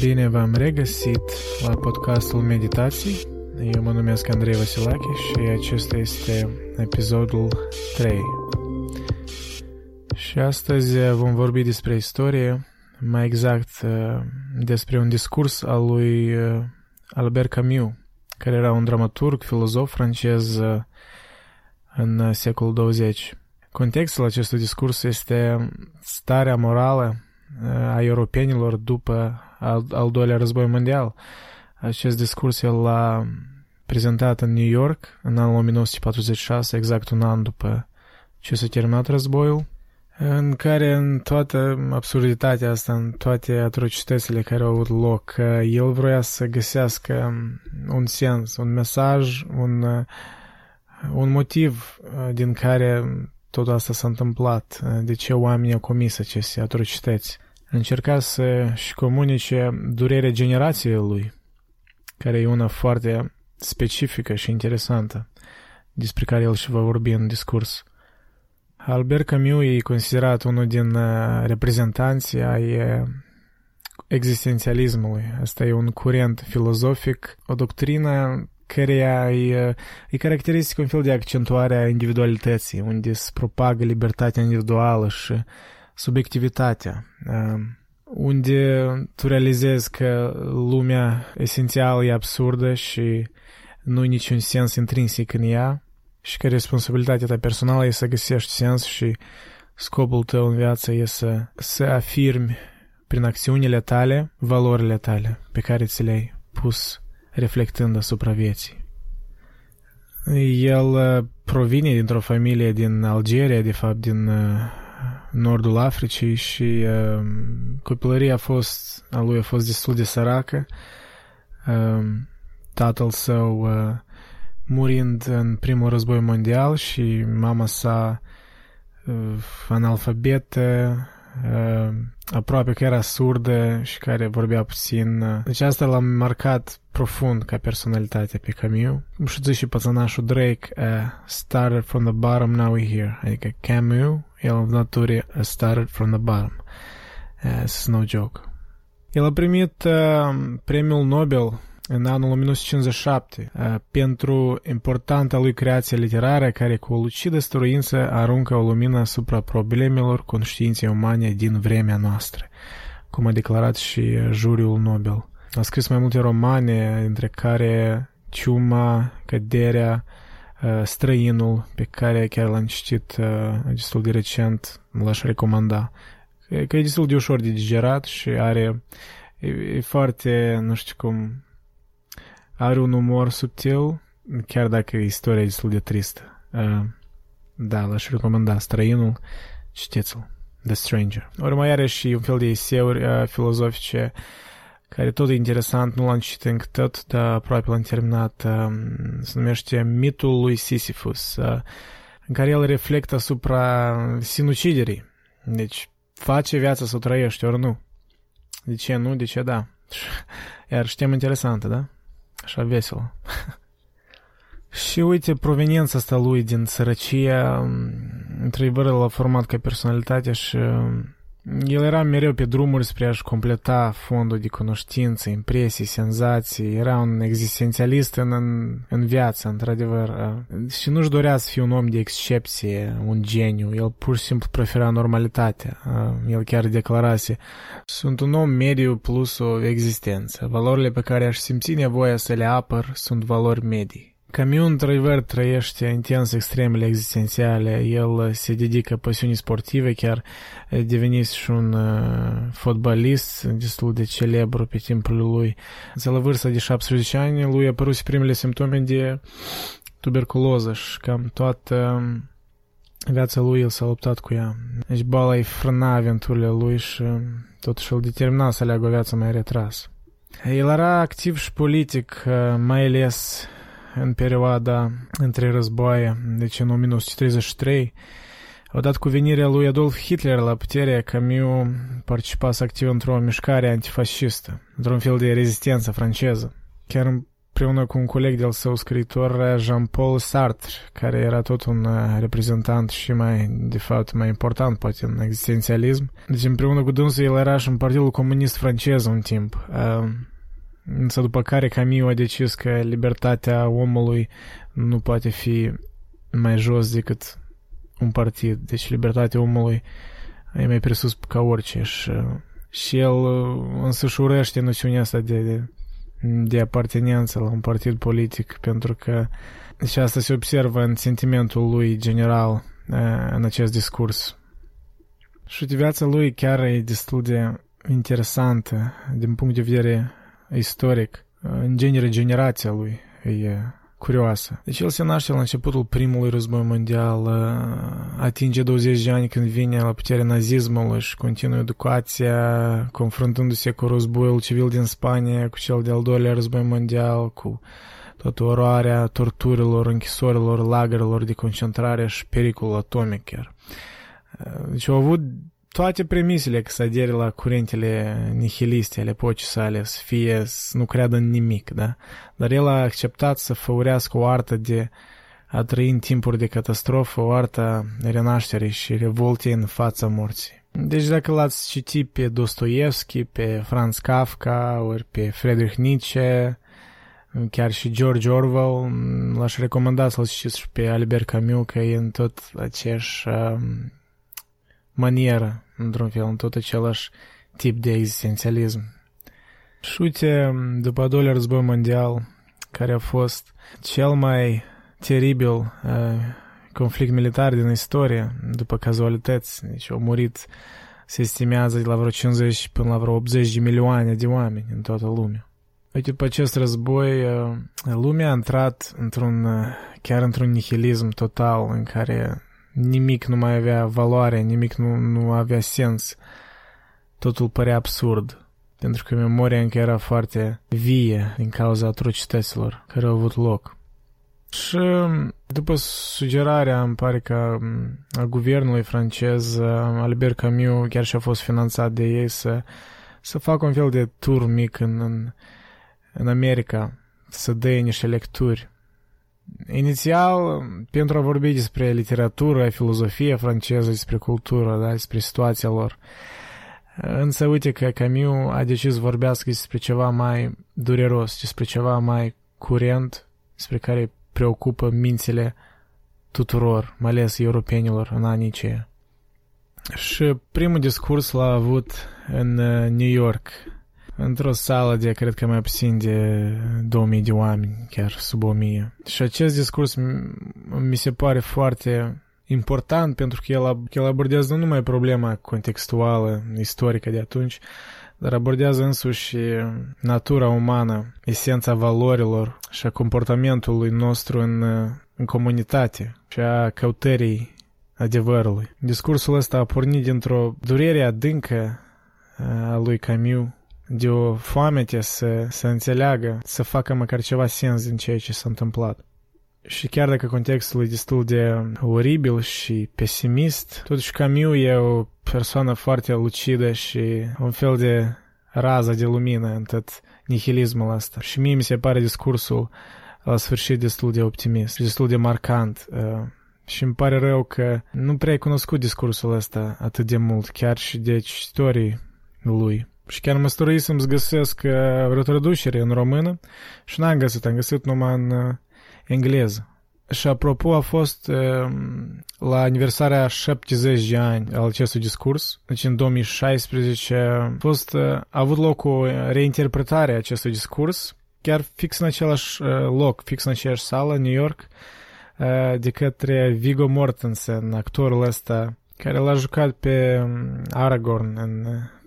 Bine v-am regăsit la podcastul Meditații. Eu mă numesc Andrei Vasilache și acesta este episodul 3. Și astăzi vom vorbi despre istorie, mai exact despre un discurs al lui Albert Camus, care era un dramaturg, filozof francez în secolul 20. Contextul acestui discurs este starea morală a europenilor după al, al doilea război mondial. Acest discurs el l-a prezentat în New York în anul 1946, exact un an după ce s-a terminat războiul, în care în toată absurditatea asta, în toate atrocitățile care au avut loc, el vroia să găsească un sens, un mesaj, un, un motiv din care tot asta s-a întâmplat, de ce oamenii au comis aceste atrocități încerca să-și comunice durerea generației lui, care e una foarte specifică și interesantă, despre care el și va vorbi în discurs. Albert Camus e considerat unul din uh, reprezentanții ai uh, existențialismului. Asta e un curent filozofic, o doctrină care e, uh, e caracteristic un fel de accentuare a individualității, unde se propagă libertatea individuală și subiectivitatea, unde tu realizezi că lumea esențială e absurdă și nu e niciun sens intrinsic în ea și că responsabilitatea ta personală e să găsești sens și scopul tău în viață e să, să afirmi prin acțiunile tale valorile tale pe care ți le-ai pus reflectând asupra vieții. El provine dintr-o familie din Algeria, de fapt din nordul Africii și uh, copilăria a fost, a lui a fost destul de săracă. Uh, tatăl său uh, murind în primul război mondial și mama sa uh, analfabetă, uh, aproape că era surdă și care vorbea puțin. Deci asta l-a marcat profund ca personalitate pe Camus. Cum și zice și pățănașul Drake, uh, started from the bottom, now we're here. Adică Camus, el în natură started from the bottom. Uh, this is no joke. El a primit uh, premiul Nobel în anul 1957 uh, pentru importanta lui creație literară care cu o lucidă stăruință aruncă o lumină asupra problemelor conștiinței umane din vremea noastră, cum a declarat și juriul Nobel. A scris mai multe romane, între care Ciuma, Căderea, uh, Străinul, pe care chiar l-am citit uh, destul de recent, l-aș recomanda. Că e destul de ușor de digerat și are, e, e foarte, nu știu cum, are un umor subtil, chiar dacă istoria e destul de tristă. Uh, da, l-aș recomanda Străinul, citiți-l. The Stranger. Ori mai are și un fel de eseuri uh, filozofice care tot e interesant, nu l-am citit încă tot, dar aproape l-am terminat. Uh, se numește Mitul lui Sisyphus, uh, în care el reflectă asupra sinuciderii. Deci, face viața să o trăiești, ori nu. De ce nu, de ce da. Iar știm interesantă, da? Așa vesel. Și uite, proveniența asta lui din sărăcie, într-adevăr, l-a format ca personalitate și el era mereu pe drumuri spre a-și completa fondul de cunoștință, impresii, senzații, era un existențialist în, în, în viață, într-adevăr, și nu-și dorea să fie un om de excepție, un geniu, el pur și simplu prefera normalitatea, el chiar declarase, sunt un om mediu plus o existență, valorile pe care aș simți nevoia să le apăr sunt valori medii. Camus, într-adevăr, trăiește intens extremele existențiale. El se dedică pasiunii sportive, chiar devenise și un uh, fotbalist destul de celebru pe timpul lui. De la vârsta de 17 ani, lui a apărut primele simptome de tuberculoză și cam toată viața lui el s-a luptat cu ea. Deci boala îi frâna aventurile lui și totuși îl determina să aleagă o viață mai retras. El era activ și politic, mai ales în perioada între războaie, deci în 1933, odată cu venirea lui Adolf Hitler la putere, Camus participase activ într-o mișcare antifascistă, într-un fel de rezistență franceză. Chiar în împreună cu un coleg de-al său scriitor, Jean-Paul Sartre, care era tot un uh, reprezentant și mai, de fapt, mai important, poate, în existențialism. Deci, împreună cu dânsul, el era și în Partidul Comunist francez un timp. Uh, însă după care Camus a decis că libertatea omului nu poate fi mai jos decât un partid. Deci libertatea omului e mai presus ca orice și, și el însuși urește noțiunea asta de, de de apartenență la un partid politic, pentru că și asta se observă în sentimentul lui general în acest discurs. Și viața lui chiar e destul de interesantă din punct de vedere istoric. În genere, generația lui e curioasă. Deci el se naște la începutul primului război mondial, uh, atinge 20 de ani când vine la putere nazismul și continuă educația, confruntându-se cu războiul civil din Spania, cu cel de-al doilea război mondial, cu toată oroarea torturilor, închisorilor, lagărelor de concentrare și pericolul atomic chiar. Uh, deci au avut toate premisele că să adere la curentele nihiliste ale epocii sale, să fie, să nu creadă în nimic, da? Dar el a acceptat să făurească o artă de a trăi în timpuri de catastrofă, o artă renașterii și revoltei în fața morții. Deci dacă l-ați citit pe Dostoevski, pe Franz Kafka, ori pe Friedrich Nietzsche, chiar și George Orwell, l-aș recomanda să-l citiți și pe Albert Camus, că e în tot aceeași uh, manieră într-un fel, în tot același tip de existențialism. Și uite, după al doilea război mondial, care a fost cel mai teribil uh, conflict militar din istorie, după cazualități, deci au murit, se estimează de la vreo 50 până la vreo 80 de milioane de oameni în toată lumea. Uite, după acest război, uh, lumea a intrat într-un, uh, chiar într-un nihilism total în care nimic nu mai avea valoare, nimic nu, nu avea sens. Totul părea absurd, pentru că memoria încă era foarte vie din cauza atrocităților care au avut loc. Și după sugerarea, îmi pare că a guvernului francez, Albert Camus chiar și-a fost finanțat de ei să, să facă un fel de tur mic în, în, în America, să dea niște lecturi Inițial, pentru a vorbi despre literatură, filozofie franceză, despre cultură, da, despre situația lor. Însă uite că Camus a decis să vorbească despre ceva mai dureros, despre ceva mai curent, despre care preocupă mințile tuturor, mai ales europenilor în anii aceia. Și primul discurs l-a avut în New York, într-o sală de, cred că mai puțin de 2000 de oameni, chiar sub 1000. Și acest discurs mi se pare foarte important pentru că el, el abordează nu numai problema contextuală, istorică de atunci, dar abordează însuși natura umană, esența valorilor și a comportamentului nostru în, în comunitate și a căutării adevărului. Discursul ăsta a pornit dintr-o durere adâncă a lui Camus de o foamete să, să înțeleagă, să facă măcar ceva sens din ceea ce s-a întâmplat. Și chiar dacă contextul e destul de oribil și pesimist, totuși Camus e o persoană foarte lucidă și un fel de rază de lumină în tot nihilismul ăsta. Și mie mi se pare discursul la sfârșit destul de optimist, destul de marcant. Uh, și îmi pare rău că nu prea ai cunoscut discursul ăsta atât de mult, chiar și de cititorii lui. Și chiar mă stăruisem să găsesc vreo traducere în română și n-am găsit, am găsit numai în engleză. Și apropo, a fost la aniversarea 70 de ani al acestui discurs, deci în 2016, a, fost, a avut loc o reinterpretare a acestui discurs, chiar fix în același loc, fix în aceeași sală, New York, de către Viggo Mortensen, actorul ăsta care l-a jucat pe Aragorn în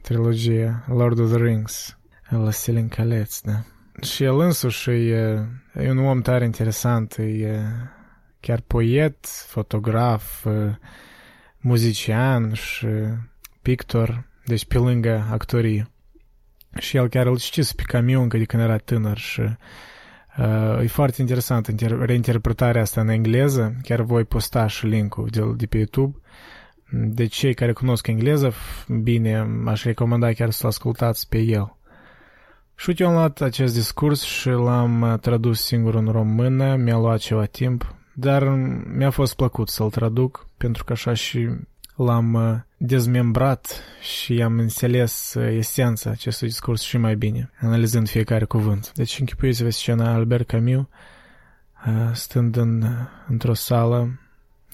trilogie, Lord of the Rings, La Silin Caleț, da. Și el însuși e, e un om tare interesant, e chiar poet, fotograf, muzician și pictor, deci pe lângă actorie. Și el chiar îl știți pe camion încă de când era tânăr și uh, e foarte interesant reinterpretarea asta în engleză. Chiar voi posta și linkul de, de pe YouTube de cei care cunosc engleză, bine, aș recomanda chiar să ascultați pe el. Și uite, eu am luat acest discurs și l-am uh, tradus singur în română, mi-a luat ceva timp, dar mi-a fost plăcut să-l traduc, pentru că așa și l-am uh, dezmembrat și am înțeles uh, esența acestui discurs și mai bine, analizând fiecare cuvânt. Deci închipuiți-vă scena Albert Camus, stând în, într-o sală,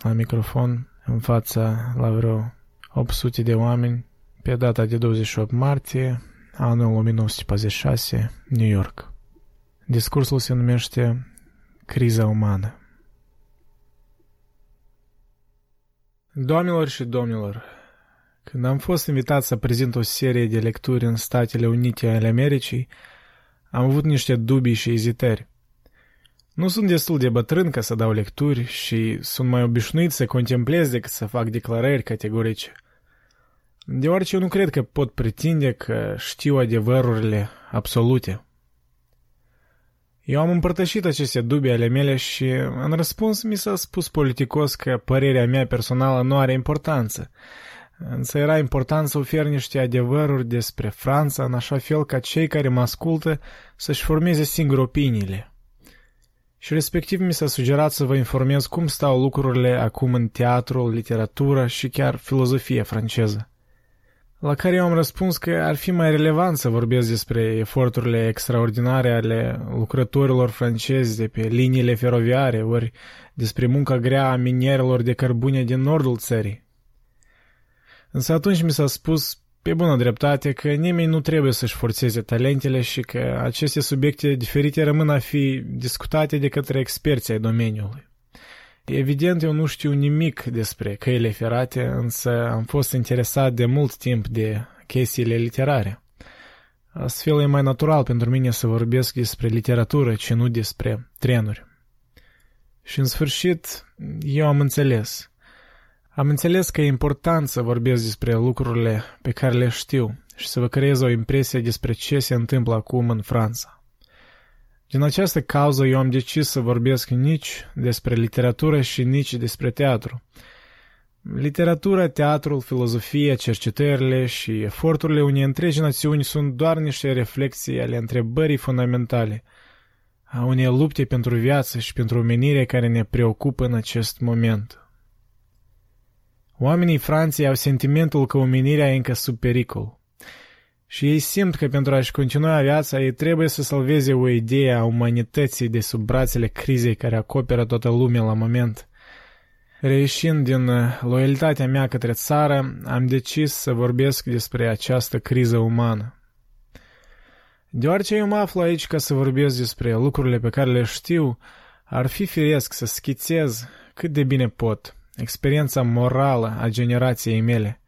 la microfon, în fața la vreo 800 de oameni, pe data de 28 martie, anul 1946, New York. Discursul se numește Criza umană. Doamnelor și domnilor, când am fost invitat să prezint o serie de lecturi în Statele Unite ale Americii, am avut niște dubii și ezitări. Nu sunt destul de bătrân ca să dau lecturi și sunt mai obișnuit să contemplez decât să fac declarări categorice – deoarece eu nu cred că pot pretinde că știu adevărurile absolute. Eu am împărtășit aceste dubii ale mele și în răspuns mi s-a spus politicos că părerea mea personală nu are importanță, însă era important să ofer niște adevăruri despre Franța în așa fel ca cei care mă ascultă să-și formeze singur opiniile. Și respectiv mi s-a sugerat să vă informez cum stau lucrurile acum în teatru, literatură și chiar filozofie franceză la care eu am răspuns că ar fi mai relevant să vorbesc despre eforturile extraordinare ale lucrătorilor francezi de pe liniile feroviare, ori despre munca grea a minierilor de cărbune din nordul țării. Însă atunci mi s-a spus, pe bună dreptate, că nimeni nu trebuie să-și forțeze talentele și că aceste subiecte diferite rămân a fi discutate de către experții ai domeniului. Evident, eu nu știu nimic despre căile ferate, însă am fost interesat de mult timp de chestiile literare. Astfel e mai natural pentru mine să vorbesc despre literatură, ci nu despre trenuri. Și în sfârșit, eu am înțeles. Am înțeles că e important să vorbesc despre lucrurile pe care le știu și să vă creez o impresie despre ce se întâmplă acum în Franța. Din această cauză eu am decis să vorbesc nici despre literatură și nici despre teatru. Literatura, teatrul, filozofia, cercetările și eforturile unei întregi națiuni sunt doar niște reflexii ale întrebării fundamentale, a unei lupte pentru viață și pentru omenire care ne preocupă în acest moment. Oamenii Franței au sentimentul că omenirea e încă sub pericol și ei simt că pentru a-și continua viața ei trebuie să salveze o idee a umanității de sub brațele crizei care acoperă toată lumea la moment. Reieșind din uh, loialitatea mea către țară, am decis să vorbesc despre această criză umană. Deoarece eu mă aflu aici ca să vorbesc despre lucrurile pe care le știu, ar fi firesc să schițez cât de bine pot experiența morală a generației mele –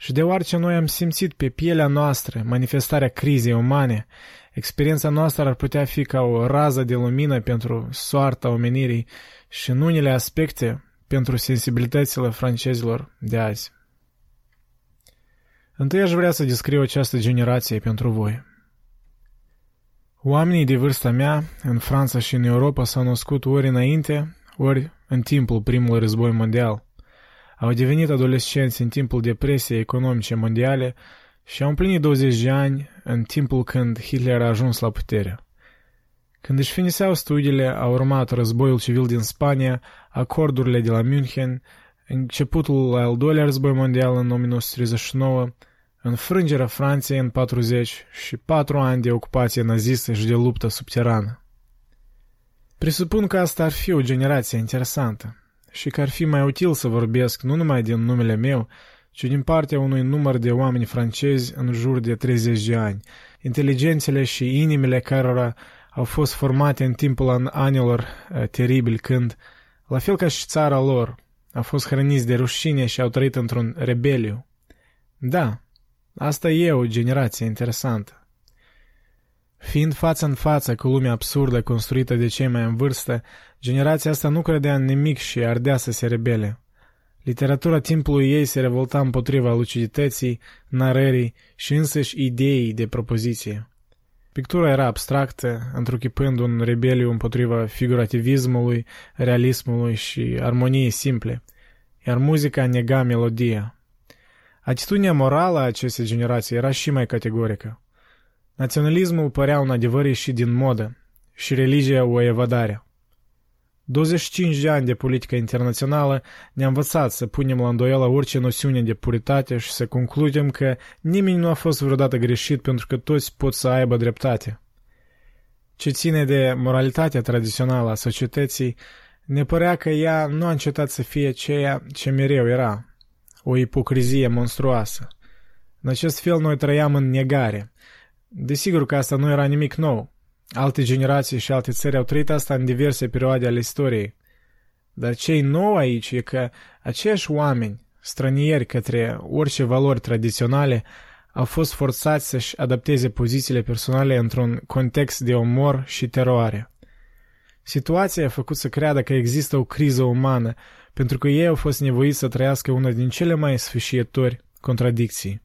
și deoarece noi am simțit pe pielea noastră manifestarea crizei umane, experiența noastră ar putea fi ca o rază de lumină pentru soarta omenirii și în unele aspecte pentru sensibilitățile francezilor de azi. Întâi aș vrea să descriu această generație pentru voi. Oamenii de vârsta mea, în Franța și în Europa, s-au născut ori înainte, ori în timpul primului război mondial – au devenit adolescenți în timpul depresiei economice mondiale și au împlinit 20 de ani în timpul când Hitler a ajuns la putere. Când își finiseau studiile, a urmat războiul civil din Spania, acordurile de la München, începutul al doilea război mondial în 1939, înfrângerea Franței în 40 și patru ani de ocupație nazistă și de luptă subterană. Presupun că asta ar fi o generație interesantă și că ar fi mai util să vorbesc nu numai din numele meu, ci din partea unui număr de oameni francezi în jur de 30 de ani, inteligențele și inimile cărora au fost formate în timpul anilor uh, teribili când, la fel ca și țara lor, au fost hrăniți de rușine și au trăit într-un rebeliu. Da, asta e o generație interesantă. Fiind față în față cu lumea absurdă construită de cei mai în vârstă, generația asta nu credea în nimic și ardea să se rebele. Literatura timpului ei se revolta împotriva lucidității, narării și însăși ideii de propoziție. Pictura era abstractă, întruchipând un rebeliu împotriva figurativismului, realismului și armoniei simple, iar muzica nega melodia. Atitudinea morală a acestei generații era și mai categorică. Naționalismul părea un adevăr ieșit din modă și religia o evadare. 25 de ani de politică internațională ne-a învățat să punem la îndoială orice noțiune de puritate și să concludem că nimeni nu a fost vreodată greșit pentru că toți pot să aibă dreptate. Ce ține de moralitatea tradițională a societății, ne părea că ea nu a încetat să fie ceea ce mereu era, o ipocrizie monstruoasă. În acest fel noi trăiam în negare. Desigur că asta nu era nimic nou. Alte generații și alte țări au trăit asta în diverse perioade ale istoriei. Dar ce nou aici e că aceiași oameni, strănieri către orice valori tradiționale, au fost forțați să-și adapteze pozițiile personale într-un context de omor și teroare. Situația a făcut să creadă că există o criză umană, pentru că ei au fost nevoiți să trăiască una din cele mai sfâșietori contradicții.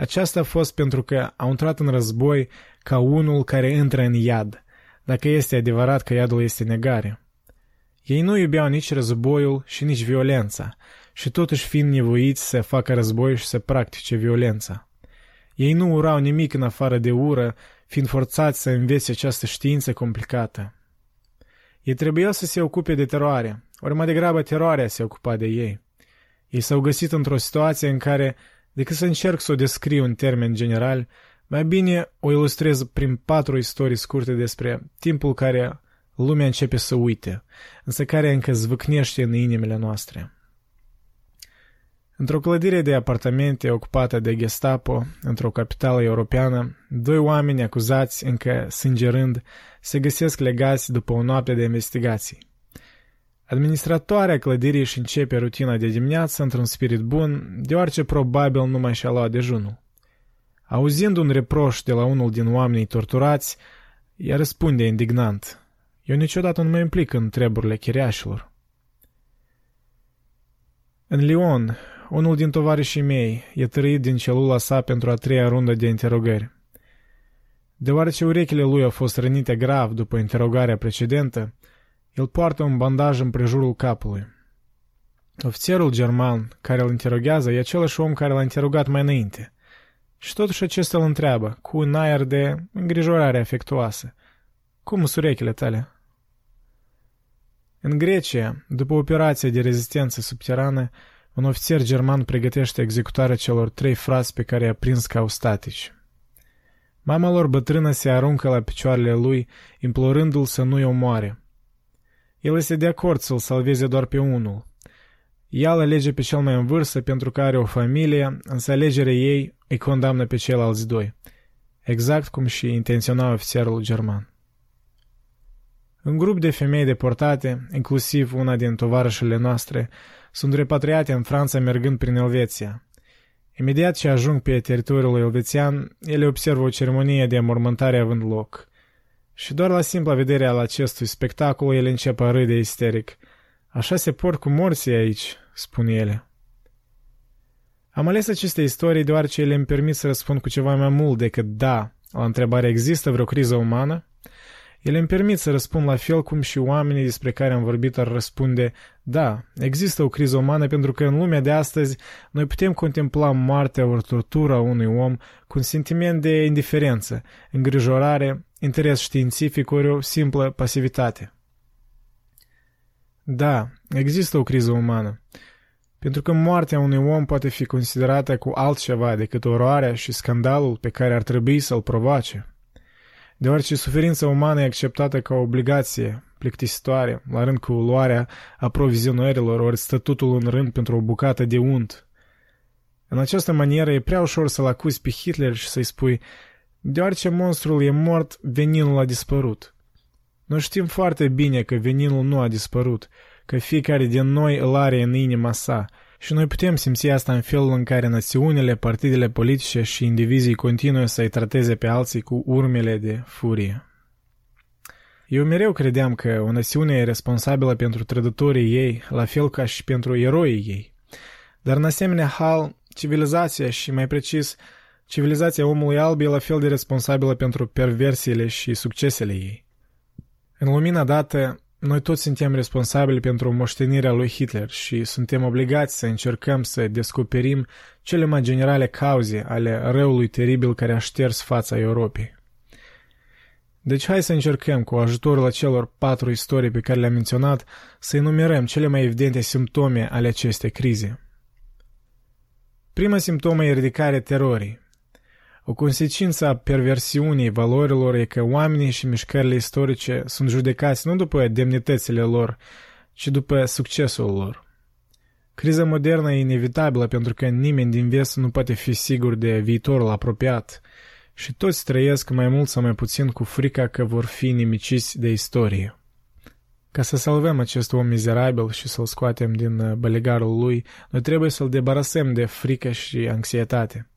Aceasta a fost pentru că au intrat în război ca unul care intră în iad, dacă este adevărat că iadul este negare. Ei nu iubeau nici războiul și nici violența, și totuși fiind nevoiți să facă război și să practice violența. Ei nu urau nimic în afară de ură, fiind forțați să învețe această știință complicată. Ei trebuiau să se ocupe de teroare, ori mai degrabă teroarea se ocupa de ei. Ei s-au găsit într-o situație în care, decât să încerc să o descriu în termen general, mai bine o ilustrez prin patru istorii scurte despre timpul care lumea începe să uite, însă care încă zvâcnește în inimile noastre. Într-o clădire de apartamente ocupată de Gestapo, într-o capitală europeană, doi oameni acuzați încă sângerând se găsesc legați după o noapte de investigații. Administratoarea clădirii își începe rutina de dimineață într-un spirit bun, deoarece probabil nu mai și-a luat dejunul. Auzind un reproș de la unul din oamenii torturați, ea răspunde indignant. Eu niciodată nu mă implic în treburile chiriașilor. În Lyon, unul din tovarășii mei e tărit din celula sa pentru a treia rundă de interogări. Deoarece urechile lui au fost rănite grav după interogarea precedentă, el poartă un bandaj în prejurul capului. Ofițerul german care îl interoghează e același om care l-a interogat mai înainte. Și totuși acesta îl întreabă, cu un aer de îngrijorare afectuoasă. Cum sunt urechile tale? În Grecia, după operația de rezistență subterană, un ofițer german pregătește executarea celor trei frați pe care i-a prins ca statici. Mama lor bătrână se aruncă la picioarele lui, implorându-l să nu-i omoare. El este de acord să-l salveze doar pe unul. Ea îl alege pe cel mai în vârstă pentru că are o familie, însă alegerea ei îi condamnă pe ceilalți doi, exact cum și intenționa ofițerul german. Un grup de femei deportate, inclusiv una din tovarășele noastre, sunt repatriate în Franța mergând prin Elveția. Imediat ce ajung pe teritoriul elvețian, ele observă o ceremonie de mormântare având loc. Și doar la simpla vedere al acestui spectacol ele încep a râde isteric. Așa se port cu morții aici, spun ele. Am ales aceste istorii deoarece ele îmi permit să răspund cu ceva mai mult decât da la întrebarea există vreo criză umană ele îmi permit să răspund la fel cum și oamenii despre care am vorbit ar răspunde da, există o criză umană pentru că în lumea de astăzi noi putem contempla moartea ori tortura unui om cu un sentiment de indiferență, îngrijorare, interes științific ori o simplă pasivitate. Da, există o criză umană, pentru că moartea unui om poate fi considerată cu altceva decât oroarea și scandalul pe care ar trebui să-l provoace deoarece suferința umană e acceptată ca o obligație plictisitoare, la rând cu luarea aprovizionărilor ori stătutul în rând pentru o bucată de unt. În această manieră e prea ușor să-l acuzi pe Hitler și să-i spui deoarece monstrul e mort, veninul a dispărut. Noi știm foarte bine că veninul nu a dispărut, că fiecare din noi îl are în inima sa și noi putem simți asta în felul în care națiunile, partidele politice și indivizii continuă să-i trateze pe alții cu urmele de furie. Eu mereu credeam că o națiune e responsabilă pentru trădătorii ei, la fel ca și pentru eroii ei. Dar în asemenea hal, civilizația și, mai precis, civilizația omului alb e la fel de responsabilă pentru perversiile și succesele ei. În lumina dată, noi toți suntem responsabili pentru moștenirea lui Hitler și suntem obligați să încercăm să descoperim cele mai generale cauze ale răului teribil care a șters fața Europei. Deci hai să încercăm, cu ajutorul acelor patru istorii pe care le-am menționat, să enumerăm cele mai evidente simptome ale acestei crize. Prima simptomă e ridicarea terorii. O consecință a perversiunii valorilor e că oamenii și mișcările istorice sunt judecați nu după demnitățile lor, ci după succesul lor. Criza modernă e inevitabilă pentru că nimeni din vest nu poate fi sigur de viitorul apropiat și toți trăiesc mai mult sau mai puțin cu frica că vor fi nimiciți de istorie. Ca să salvăm acest om mizerabil și să-l scoatem din bălegarul lui, noi trebuie să-l debarasăm de frică și anxietate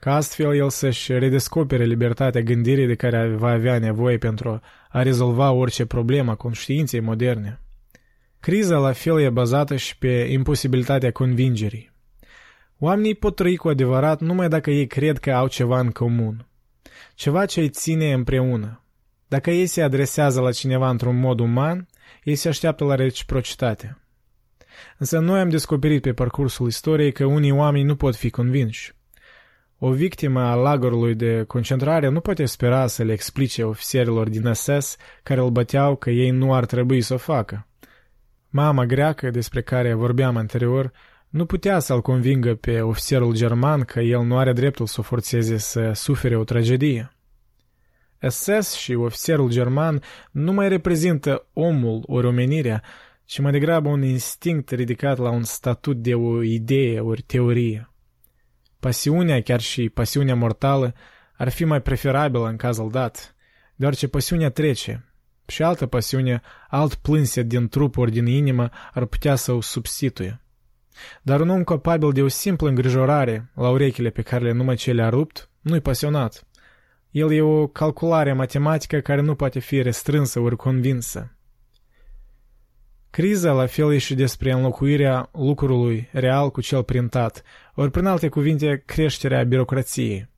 ca astfel el să-și redescopere libertatea gândirii de care va avea nevoie pentru a rezolva orice problemă a conștiinței moderne. Criza la fel e bazată și pe imposibilitatea convingerii. Oamenii pot trăi cu adevărat numai dacă ei cred că au ceva în comun, ceva ce îi ține împreună. Dacă ei se adresează la cineva într-un mod uman, ei se așteaptă la reciprocitate. Însă noi am descoperit pe parcursul istoriei că unii oameni nu pot fi convinși. O victimă a lagărului de concentrare nu poate spera să le explice ofițerilor din SS care îl băteau că ei nu ar trebui să o facă. Mama greacă, despre care vorbeam anterior, nu putea să-l convingă pe ofițerul german că el nu are dreptul să o forțeze să sufere o tragedie. SS și ofițerul german nu mai reprezintă omul ori omenirea, ci mai degrabă un instinct ridicat la un statut de o idee ori teorie. Pasiunea, chiar și pasiunea mortală, ar fi mai preferabilă în cazul dat, deoarece pasiunea trece și altă pasiune, alt plânset din trup ori din inimă ar putea să o substituie. Dar un om capabil de o simplă îngrijorare la urechile pe care numai ce le-a rupt, nu-i pasionat. El e o calculare matematică care nu poate fi restrânsă ori convinsă. Criza la fel e și despre înlocuirea lucrului real cu cel printat, ori prin alte cuvinte creșterea birocrației.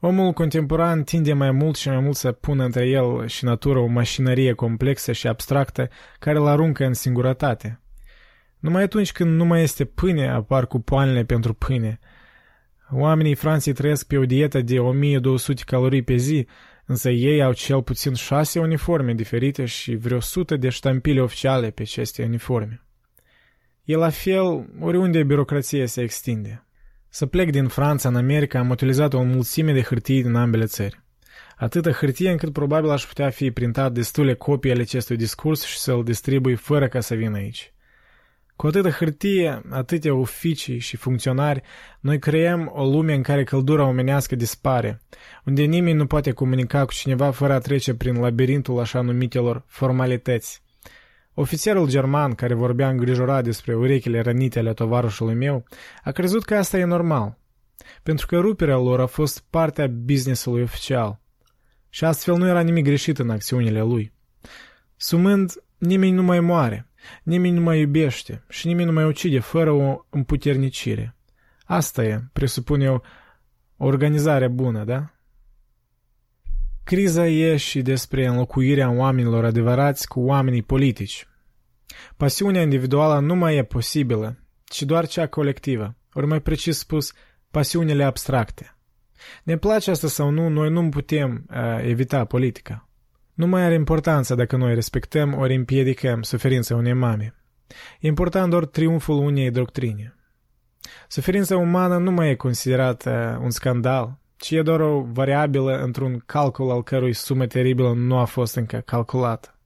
Omul contemporan tinde mai mult și mai mult să pună între el și natură o mașinărie complexă și abstractă care îl aruncă în singurătate. Numai atunci când nu mai este pâine apar cupoanele pentru pâine. Oamenii Franței trăiesc pe o dietă de 1200 calorii pe zi, însă ei au cel puțin șase uniforme diferite și vreo sută de ștampile oficiale pe aceste uniforme. E la fel oriunde birocrația se extinde. Să plec din Franța în America am utilizat o mulțime de hârtii din ambele țări. Atâta hârtie încât probabil aș putea fi printat destule copii ale acestui discurs și să-l distribui fără ca să vin aici. Cu atâta hârtie, atâtea oficii și funcționari, noi creăm o lume în care căldura omenească dispare, unde nimeni nu poate comunica cu cineva fără a trece prin labirintul așa numitelor formalități. Ofițerul german, care vorbea îngrijorat despre urechile rănite ale tovarășului meu, a crezut că asta e normal, pentru că ruperea lor a fost partea businessului oficial. Și astfel nu era nimic greșit în acțiunile lui. Sumând, nimeni nu mai moare, nimeni nu mai iubește și nimeni nu mai ucide fără o împuternicire. Asta e, presupun eu, o organizare bună, da? Criza e și despre înlocuirea oamenilor adevărați cu oamenii politici. Pasiunea individuală nu mai e posibilă, ci doar cea colectivă, ori mai precis spus, pasiunile abstracte. Ne place asta sau nu, noi nu putem uh, evita politica. Nu mai are importanță dacă noi respectăm ori împiedicăm suferința unei mame. E important doar triumful unei doctrine. Suferința umană nu mai e considerată un scandal, ci e doar o variabilă într-un calcul al cărui sumă teribilă nu a fost încă calculată.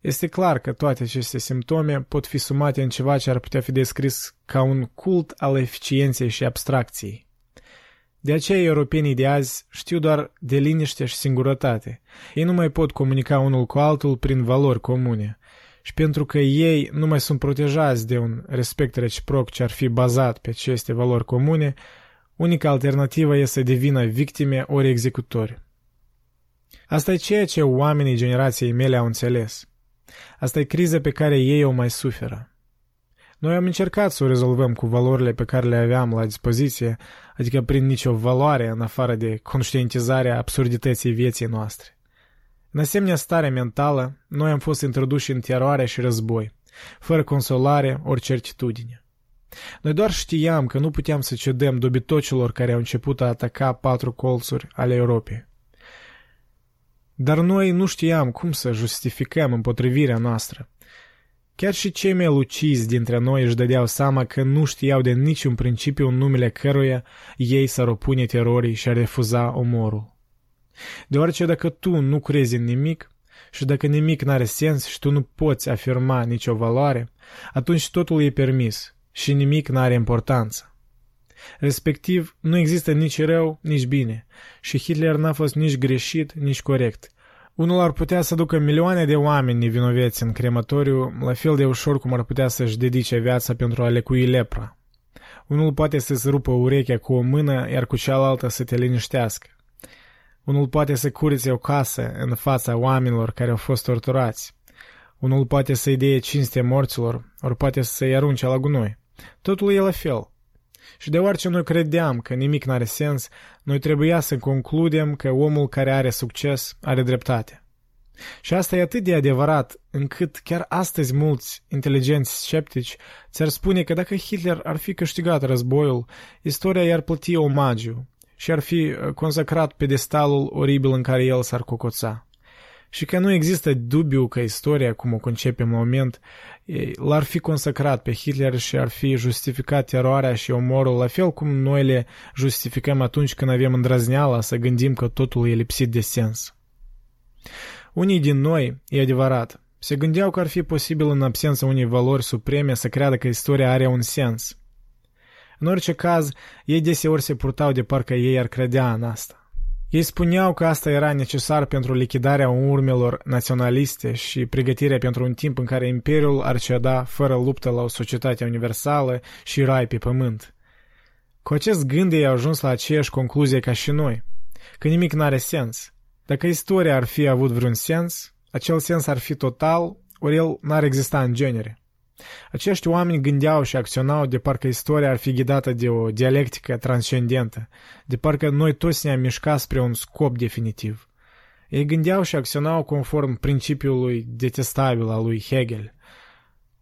Este clar că toate aceste simptome pot fi sumate în ceva ce ar putea fi descris ca un cult al eficienței și abstracției. De aceea europenii de azi știu doar de liniște și singurătate. Ei nu mai pot comunica unul cu altul prin valori comune. Și pentru că ei nu mai sunt protejați de un respect reciproc ce ar fi bazat pe aceste valori comune, Unica alternativă este să devină victime ori executori. Asta e ceea ce oamenii generației mele au înțeles. Asta e criza pe care ei o mai suferă. Noi am încercat să o rezolvăm cu valorile pe care le aveam la dispoziție, adică prin nicio valoare în afară de conștientizarea absurdității vieții noastre. În asemenea stare mentală, noi am fost introduși în teroare și război, fără consolare ori certitudine. Noi doar știam că nu puteam să cedăm dobitocilor care au început a ataca patru colțuri ale Europei. Dar noi nu știam cum să justificăm împotrivirea noastră. Chiar și cei mai lucizi dintre noi își dădeau seama că nu știau de niciun principiu în numele căruia ei s-ar opune terorii și a refuza omorul. Deoarece dacă tu nu crezi în nimic și dacă nimic n-are sens și tu nu poți afirma nicio valoare, atunci totul e permis și nimic n-are importanță. Respectiv, nu există nici rău, nici bine și Hitler n-a fost nici greșit, nici corect. Unul ar putea să ducă milioane de oameni nevinoveți în crematoriu, la fel de ușor cum ar putea să-și dedice viața pentru a lecui lepra. Unul poate să-ți rupă urechea cu o mână, iar cu cealaltă să te liniștească. Unul poate să curețe o casă în fața oamenilor care au fost torturați. Unul poate să-i dea cinste morților, ori poate să-i arunce la gunoi. Totul e la fel. Și deoarece noi credeam că nimic n-are sens, noi trebuia să concludem că omul care are succes are dreptate. Și asta e atât de adevărat, încât chiar astăzi mulți inteligenți sceptici ți-ar spune că dacă Hitler ar fi câștigat războiul, istoria i-ar plăti omagiu, și ar fi uh, consacrat pedestalul oribil în care el s-ar cocoța. Și că nu există dubiu că istoria, cum o concepem în moment, l-ar fi consacrat pe Hitler și ar fi justificat teroarea și omorul, la fel cum noi le justificăm atunci când avem îndrăzneala să gândim că totul e lipsit de sens. Unii din noi, e adevărat, se gândeau că ar fi posibil în absența unei valori supreme să creadă că istoria are un sens – în orice caz, ei deseori se purtau de parcă ei ar credea în asta. Ei spuneau că asta era necesar pentru lichidarea urmelor naționaliste și pregătirea pentru un timp în care Imperiul ar ceda fără luptă la o societate universală și rai pe pământ. Cu acest gând ei au ajuns la aceeași concluzie ca și noi, că nimic n-are sens. Dacă istoria ar fi avut vreun sens, acel sens ar fi total, ori el n-ar exista în genere. Acești oameni gândeau și acționau de parcă istoria ar fi ghidată de o dialectică transcendentă, de parcă noi toți ne-am mișcat spre un scop definitiv. Ei gândeau și acționau conform principiului detestabil al lui Hegel.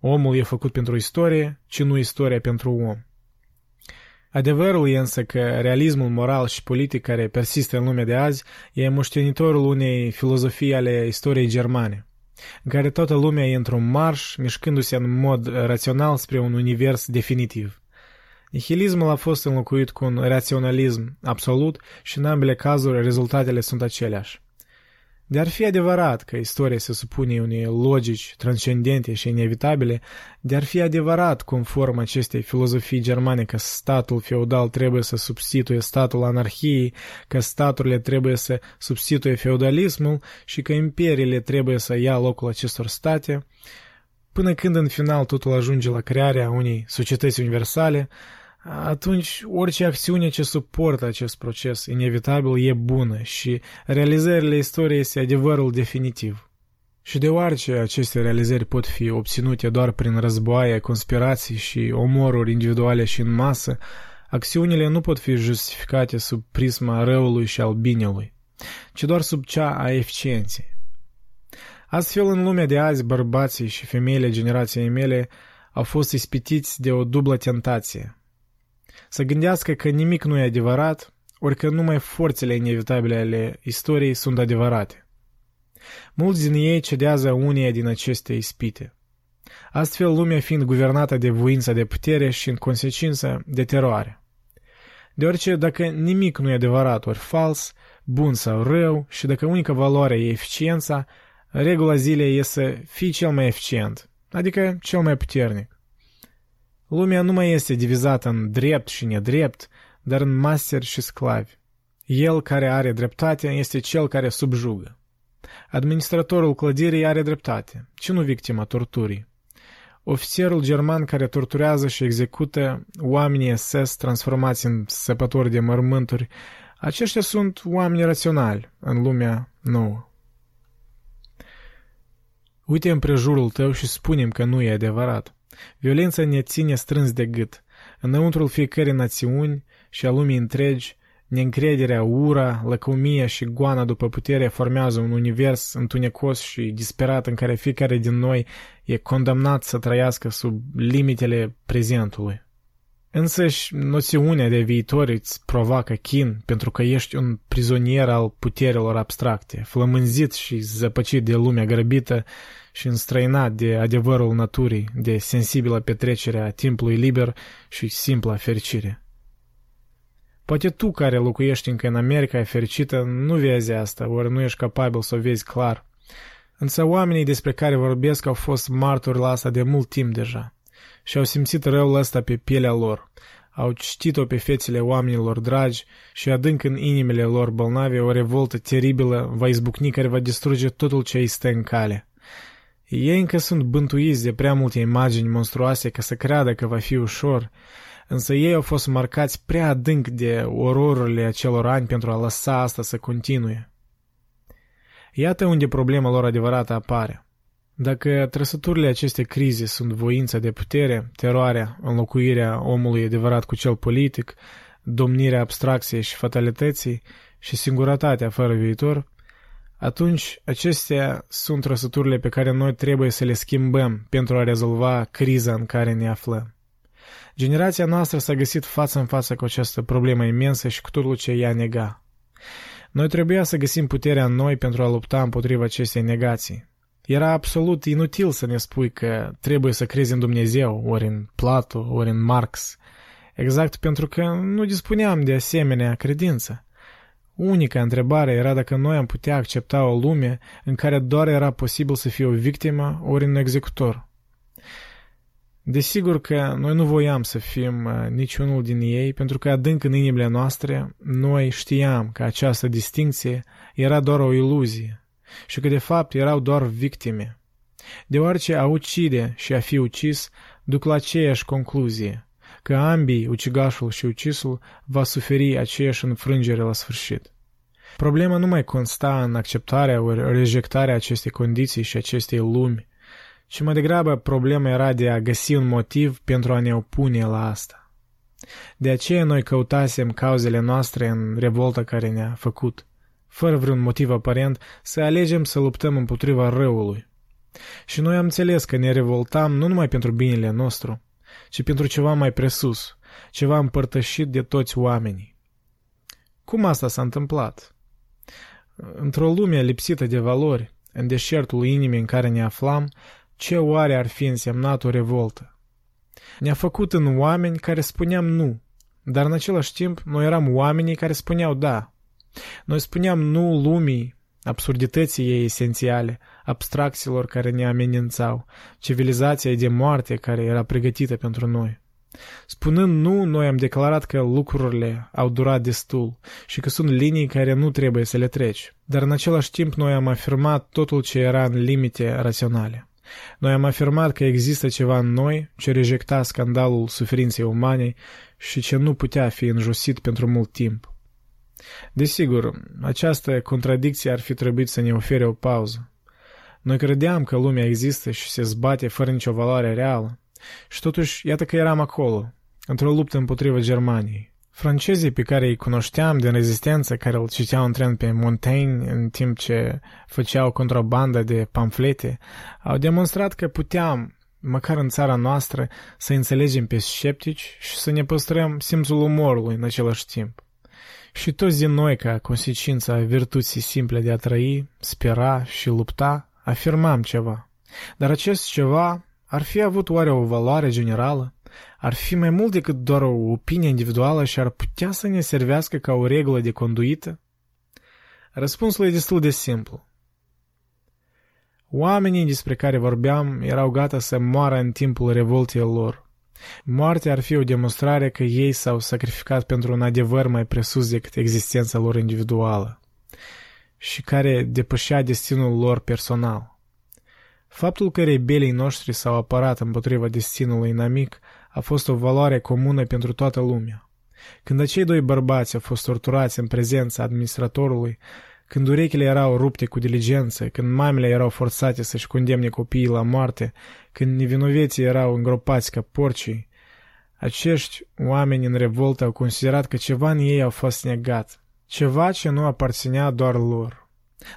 Omul e făcut pentru istorie, ci nu istoria pentru om. Adevărul e însă că realismul moral și politic care persistă în lumea de azi e moștenitorul unei filozofii ale istoriei germane în care toată lumea e într-un marș, mișcându-se în mod rațional spre un univers definitiv. Nihilismul a fost înlocuit cu un raționalism absolut și în ambele cazuri rezultatele sunt aceleași. De ar fi adevărat că istoria se supune unei logici transcendente și inevitabile, de ar fi adevărat, conform acestei filozofii germane, că statul feudal trebuie să substituie statul anarhiei, că staturile trebuie să substituie feudalismul și că imperiile trebuie să ia locul acestor state, până când în final totul ajunge la crearea unei societăți universale, atunci orice acțiune ce suportă acest proces inevitabil e bună și realizările istoriei este adevărul definitiv. Și deoarece aceste realizări pot fi obținute doar prin războaie, conspirații și omoruri individuale și în masă, acțiunile nu pot fi justificate sub prisma răului și al binelui, ci doar sub cea a eficienței. Astfel, în lumea de azi, bărbații și femeile generației mele au fost ispitiți de o dublă tentație – să gândească că nimic nu e adevărat, ori că numai forțele inevitabile ale istoriei sunt adevărate. Mulți din ei cedează uneia din aceste ispite. Astfel, lumea fiind guvernată de voința de putere și, în consecință, de teroare. Deoarece dacă nimic nu e adevărat ori fals, bun sau rău, și dacă unica valoare e eficiența, regula zilei e să fii cel mai eficient, adică cel mai puternic. Lumea nu mai este divizată în drept și nedrept, dar în masteri și sclavi. El care are dreptate este cel care subjugă. Administratorul clădirii are dreptate, ci nu victima torturii. Ofițerul german care torturează și execută oamenii SS transformați în săpători de mormânturi, aceștia sunt oameni raționali în lumea nouă. Uite împrejurul tău și spunem că nu e adevărat. Violența ne ține strâns de gât. Înăuntrul fiecare națiuni și a lumii întregi Neîncrederea, ura, lăcomia și goana după putere formează un univers întunecos și disperat în care fiecare din noi e condamnat să trăiască sub limitele prezentului. Însăși noțiunea de viitor îți provoacă chin pentru că ești un prizonier al puterilor abstracte, flămânzit și zăpăcit de lumea grăbită și înstrăinat de adevărul naturii, de sensibilă petrecere a timpului liber și simpla fericire. Poate tu care locuiești încă în America fericită nu vezi asta, ori nu ești capabil să o vezi clar. Însă oamenii despre care vorbesc au fost martori la asta de mult timp deja și au simțit răul ăsta pe pielea lor. Au citit-o pe fețele oamenilor dragi și adânc în inimile lor bolnave o revoltă teribilă va izbucni care va distruge totul ce îi stă în cale. Ei încă sunt bântuiți de prea multe imagini monstruoase ca să creadă că va fi ușor, însă ei au fost marcați prea adânc de ororurile acelor ani pentru a lăsa asta să continue. Iată unde problema lor adevărată apare. Dacă trăsăturile acestei crize sunt voința de putere, teroarea, înlocuirea omului adevărat cu cel politic, domnirea abstracției și fatalității și singurătatea fără viitor, atunci acestea sunt trăsăturile pe care noi trebuie să le schimbăm pentru a rezolva criza în care ne aflăm. Generația noastră s-a găsit față în față cu această problemă imensă și cu totul ce ea nega. Noi trebuia să găsim puterea în noi pentru a lupta împotriva acestei negații. Era absolut inutil să ne spui că trebuie să crezi în Dumnezeu, ori în Plato, ori în Marx, exact pentru că nu dispuneam de asemenea credință. Unica întrebare era dacă noi am putea accepta o lume în care doar era posibil să fie o victimă ori un executor. Desigur că noi nu voiam să fim uh, niciunul din ei, pentru că adânc în inimile noastre noi știam că această distinție era doar o iluzie și că de fapt erau doar victime. Deoarece a ucide și a fi ucis duc la aceeași concluzie, că ambii, ucigașul și ucisul, va suferi aceeași înfrângere la sfârșit. Problema nu mai consta în acceptarea ori rejectarea acestei condiții și acestei lumi, ci mai degrabă problema era de a găsi un motiv pentru a ne opune la asta. De aceea noi căutasem cauzele noastre în revolta care ne-a făcut, fără vreun motiv aparent, să alegem să luptăm împotriva răului. Și noi am înțeles că ne revoltam nu numai pentru binele nostru, ci pentru ceva mai presus, ceva împărtășit de toți oamenii. Cum asta s-a întâmplat? Într-o lume lipsită de valori, în deșertul inimii în care ne aflam, ce oare ar fi însemnat o revoltă? Ne-a făcut în oameni care spuneam nu, dar în același timp noi eram oamenii care spuneau da. Noi spuneam nu lumii, absurdității ei esențiale, abstracțiilor care ne amenințau, civilizației de moarte care era pregătită pentru noi. Spunând nu, noi am declarat că lucrurile au durat destul și că sunt linii care nu trebuie să le treci, dar în același timp noi am afirmat totul ce era în limite raționale. Noi am afirmat că există ceva în noi ce rejecta scandalul suferinței umane și ce nu putea fi înjusit pentru mult timp. Desigur, această contradicție ar fi trebuit să ne ofere o pauză. Noi credeam că lumea există și se zbate fără nicio valoare reală. Și totuși, iată că eram acolo, într-o luptă împotriva Germaniei. Francezii pe care îi cunoșteam din rezistență, care îl citeau în tren pe Montaigne în timp ce făceau contrabandă de pamflete, au demonstrat că puteam, măcar în țara noastră, să înțelegem pe sceptici și să ne păstrăm simțul umorului în același timp. Și toți din noi, ca consecință a virtuții simple de a trăi, spera și lupta, afirmam ceva. Dar acest ceva ar fi avut oare o valoare generală? Ar fi mai mult decât doar o opinie individuală și ar putea să ne servească ca o regulă de conduită? Răspunsul e destul de simplu. Oamenii despre care vorbeam erau gata să moară în timpul revoltei lor. Moartea ar fi o demonstrare că ei s-au sacrificat pentru un adevăr mai presus decât existența lor individuală și care depășea destinul lor personal. Faptul că rebelii noștri s-au apărat împotriva destinului inamic a fost o valoare comună pentru toată lumea. Când acei doi bărbați au fost torturați în prezența administratorului, când urechile erau rupte cu diligență, când mamele erau forțate să-și condemne copiii la moarte, când nevinoveții erau îngropați ca porcii, Acești oameni în revoltă au considerat că ceva în ei au fost negat, ceva ce nu aparținea doar lor,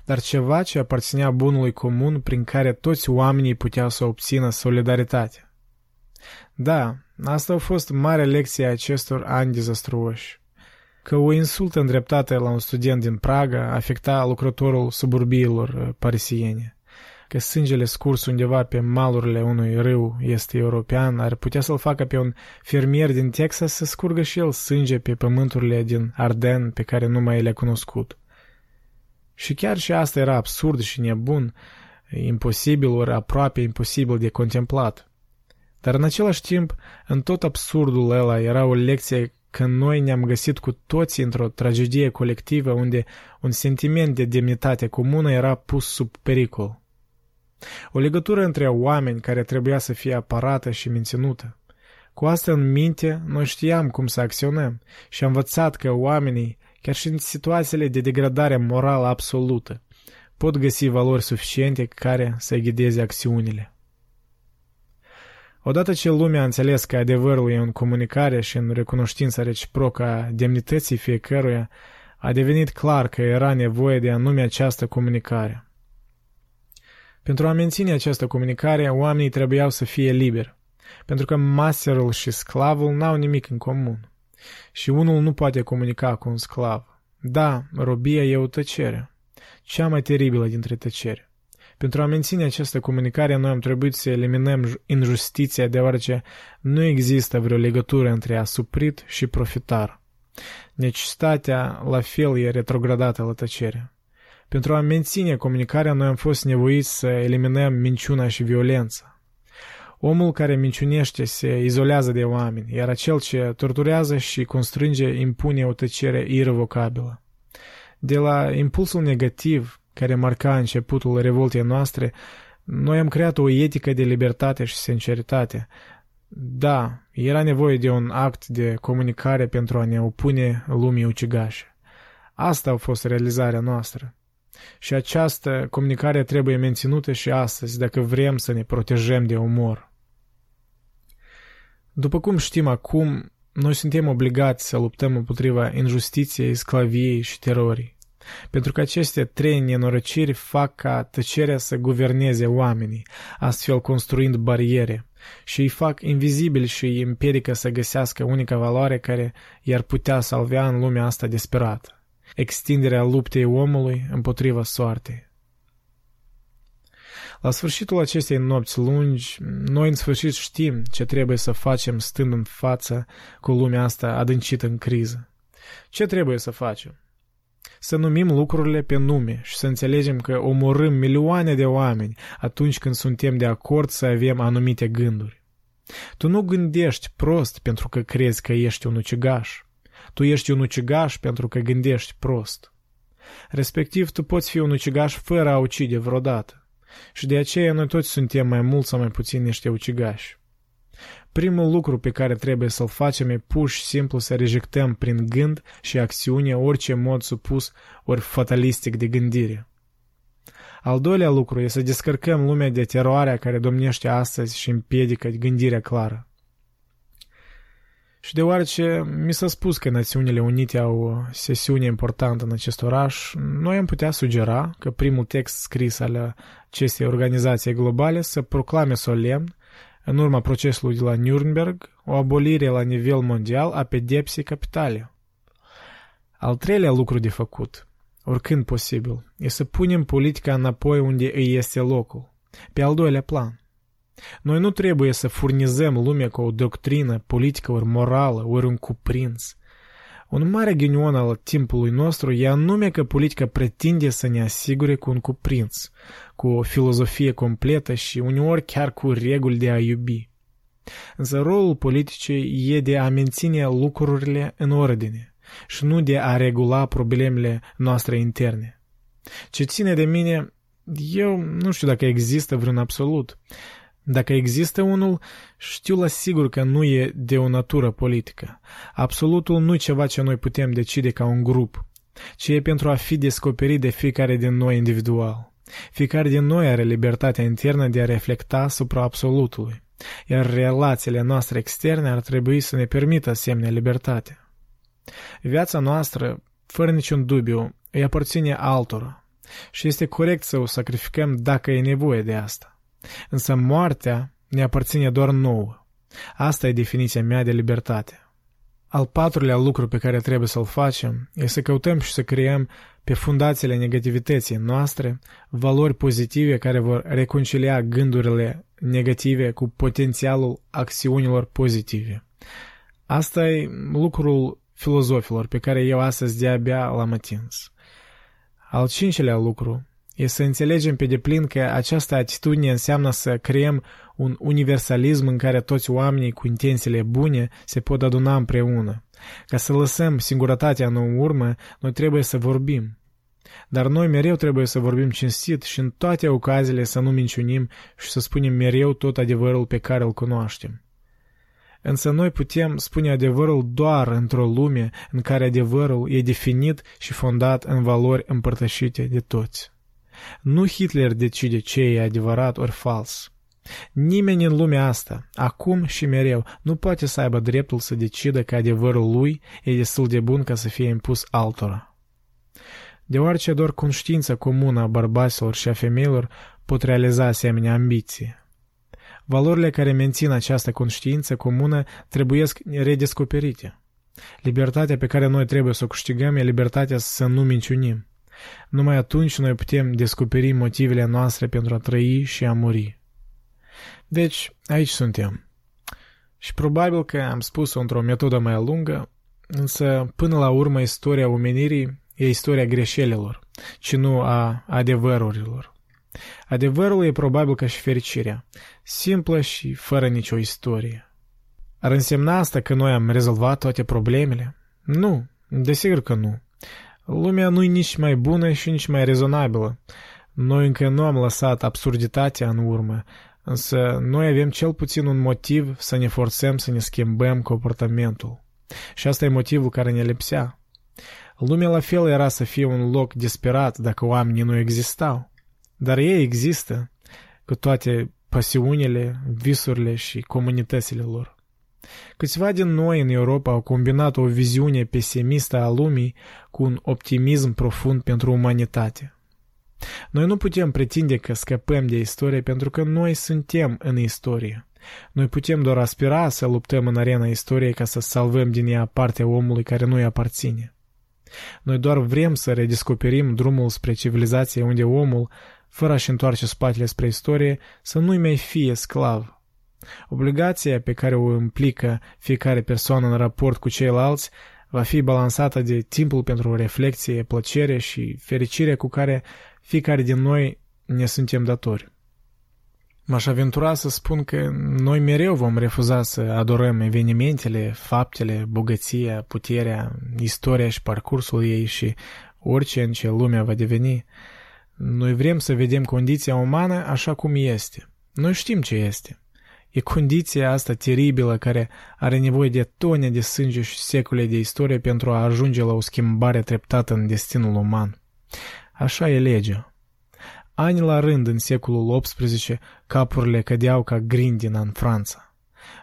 dar ceva ce aparținea bunului comun prin care toți oamenii puteau să obțină solidaritate. Da, asta a fost mare lecție a acestor ani dezastruoși. Că o insultă îndreptată la un student din Praga afecta lucrătorul suburbiilor uh, parisiene că sângele scurs undeva pe malurile unui râu este european ar putea să-l facă pe un fermier din Texas să scurgă și el sânge pe pământurile din Arden pe care nu mai le-a cunoscut. Și chiar și asta era absurd și nebun, imposibil ori aproape imposibil de contemplat. Dar în același timp, în tot absurdul ăla era o lecție că noi ne-am găsit cu toții într-o tragedie colectivă unde un sentiment de demnitate comună era pus sub pericol. O legătură între oameni care trebuia să fie aparată și menținută. Cu asta în minte, noi știam cum să acționăm și am învățat că oamenii, chiar și în situațiile de degradare morală absolută, pot găsi valori suficiente care să ghideze acțiunile. Odată ce lumea a înțeles că adevărul e în comunicare și în recunoștința reciprocă a demnității fiecăruia, a devenit clar că era nevoie de anume această comunicare. Pentru a menține această comunicare, oamenii trebuiau să fie liberi, pentru că masterul și sclavul n-au nimic în comun. Și unul nu poate comunica cu un sclav. Da, robia e o tăcere, cea mai teribilă dintre tăceri. Pentru a menține această comunicare, noi am trebuit să eliminăm injustiția, deoarece nu există vreo legătură între asuprit și profitar. Necesitatea, la fel, e retrogradată la tăcere. Pentru a menține comunicarea, noi am fost nevoiți să eliminăm minciuna și violența. Omul care minciunește se izolează de oameni, iar acel ce torturează și constrânge impune o tăcere irrevocabilă. De la impulsul negativ care marca începutul revoltei noastre, noi am creat o etică de libertate și sinceritate. Da, era nevoie de un act de comunicare pentru a ne opune lumii ucigașe. Asta a fost realizarea noastră. Și această comunicare trebuie menținută și astăzi dacă vrem să ne protejăm de umor. După cum știm acum, noi suntem obligați să luptăm împotriva injustiției, sclaviei și terorii. Pentru că aceste trei nenorociri fac ca tăcerea să guverneze oamenii, astfel construind bariere, și îi fac invizibil și îi împiedică să găsească unica valoare care i-ar putea salvea în lumea asta desperată extinderea luptei omului împotriva soartei. La sfârșitul acestei nopți lungi, noi în sfârșit știm ce trebuie să facem stând în față cu lumea asta adâncită în criză. Ce trebuie să facem? Să numim lucrurile pe nume și să înțelegem că omorâm milioane de oameni atunci când suntem de acord să avem anumite gânduri. Tu nu gândești prost pentru că crezi că ești un ucigaș. Tu ești un ucigaș pentru că gândești prost. Respectiv, tu poți fi un ucigaș fără a ucide vreodată. Și de aceea noi toți suntem mai mult sau mai puțin niște ucigași. Primul lucru pe care trebuie să-l facem e pur și simplu să rejectăm prin gând și acțiune orice mod supus ori fatalistic de gândire. Al doilea lucru e să descărcăm lumea de teroarea care domnește astăzi și împiedică gândirea clară. Și deoarece mi s-a spus că Națiunile Unite au o sesiune importantă în acest oraș, noi am putea sugera că primul text scris al acestei organizații globale să proclame solemn, în urma procesului de la Nuremberg, o abolire la nivel mondial a pedepsei capitale. Al treilea lucru de făcut, oricând posibil, e să punem politica înapoi unde îi este locul, pe al doilea plan. Noi nu trebuie să furnizăm lumea cu o doctrină politică ori morală ori un cuprins. Un mare ghinion al timpului nostru e anume că politica pretinde să ne asigure cu un cuprins, cu o filozofie completă și uneori chiar cu reguli de a iubi. Însă rolul politicii e de a menține lucrurile în ordine și nu de a regula problemele noastre interne. Ce ține de mine, eu nu știu dacă există vreun absolut, dacă există unul, știu la sigur că nu e de o natură politică. Absolutul nu e ceva ce noi putem decide ca un grup, ci e pentru a fi descoperit de fiecare din noi individual. Fiecare din noi are libertatea internă de a reflecta asupra absolutului, iar relațiile noastre externe ar trebui să ne permită asemenea libertate. Viața noastră, fără niciun dubiu, îi aparține altora și este corect să o sacrificăm dacă e nevoie de asta. Însă moartea ne aparține doar nouă. Asta e definiția mea de libertate. Al patrulea lucru pe care trebuie să-l facem e să căutăm și să creăm pe fundațiile negativității noastre valori pozitive care vor reconcilia gândurile negative cu potențialul acțiunilor pozitive. Asta e lucrul filozofilor pe care eu astăzi de-abia l-am atins. Al cincilea lucru e să înțelegem pe deplin că această atitudine înseamnă să creăm un universalism în care toți oamenii cu intențiile bune se pot aduna împreună. Ca să lăsăm singurătatea în urmă, noi trebuie să vorbim. Dar noi mereu trebuie să vorbim cinstit și în toate ocaziile să nu minciunim și să spunem mereu tot adevărul pe care îl cunoaștem. Însă noi putem spune adevărul doar într-o lume în care adevărul e definit și fondat în valori împărtășite de toți. Nu Hitler decide ce e adevărat ori fals. Nimeni în lumea asta, acum și mereu, nu poate să aibă dreptul să decidă că adevărul lui e destul de bun ca să fie impus altora. Deoarece doar conștiința comună a bărbaților și a femeilor pot realiza asemenea ambiții. Valorile care mențin această conștiință comună trebuie redescoperite. Libertatea pe care noi trebuie să o câștigăm e libertatea să nu minciunim. Numai atunci noi putem descoperi motivele noastre pentru a trăi și a muri. Deci, aici suntem. Și probabil că am spus-o într-o metodă mai lungă, însă până la urmă istoria omenirii e istoria greșelilor, ci nu a adevărurilor. Adevărul e probabil ca și fericirea, simplă și fără nicio istorie. Ar însemna asta că noi am rezolvat toate problemele? Nu, desigur că nu. Lumea nu e nici mai bună și nici mai rezonabilă. Noi încă nu am lăsat absurditatea în urmă, însă noi avem cel puțin un motiv să ne forțăm să ne schimbăm comportamentul. Și asta e motivul care ne lipsea. Lumea la fel era să fie un loc disperat dacă oamenii nu existau. Dar ei există, cu toate pasiunile, visurile și comunitățile lor. Câțiva din noi în Europa au combinat o viziune pesimistă a lumii cu un optimism profund pentru umanitate. Noi nu putem pretinde că scăpăm de istorie pentru că noi suntem în istorie. Noi putem doar aspira să luptăm în arena istoriei ca să salvăm din ea partea omului care nu îi aparține. Noi doar vrem să redescoperim drumul spre civilizație unde omul, fără a-și întoarce spatele spre istorie, să nu-i mai fie sclav. Obligația pe care o implică fiecare persoană în raport cu ceilalți va fi balansată de timpul pentru reflexie, plăcere și fericire cu care fiecare din noi ne suntem datori. M-aș aventura să spun că noi mereu vom refuza să adorăm evenimentele, faptele, bogăția, puterea, istoria și parcursul ei și orice în ce lumea va deveni. Noi vrem să vedem condiția umană așa cum este. Noi știm ce este. E condiția asta teribilă care are nevoie de tone de sânge și secole de istorie pentru a ajunge la o schimbare treptată în destinul uman. Așa e legea. Ani la rând în secolul XVIII capurile cădeau ca grindina în Franța.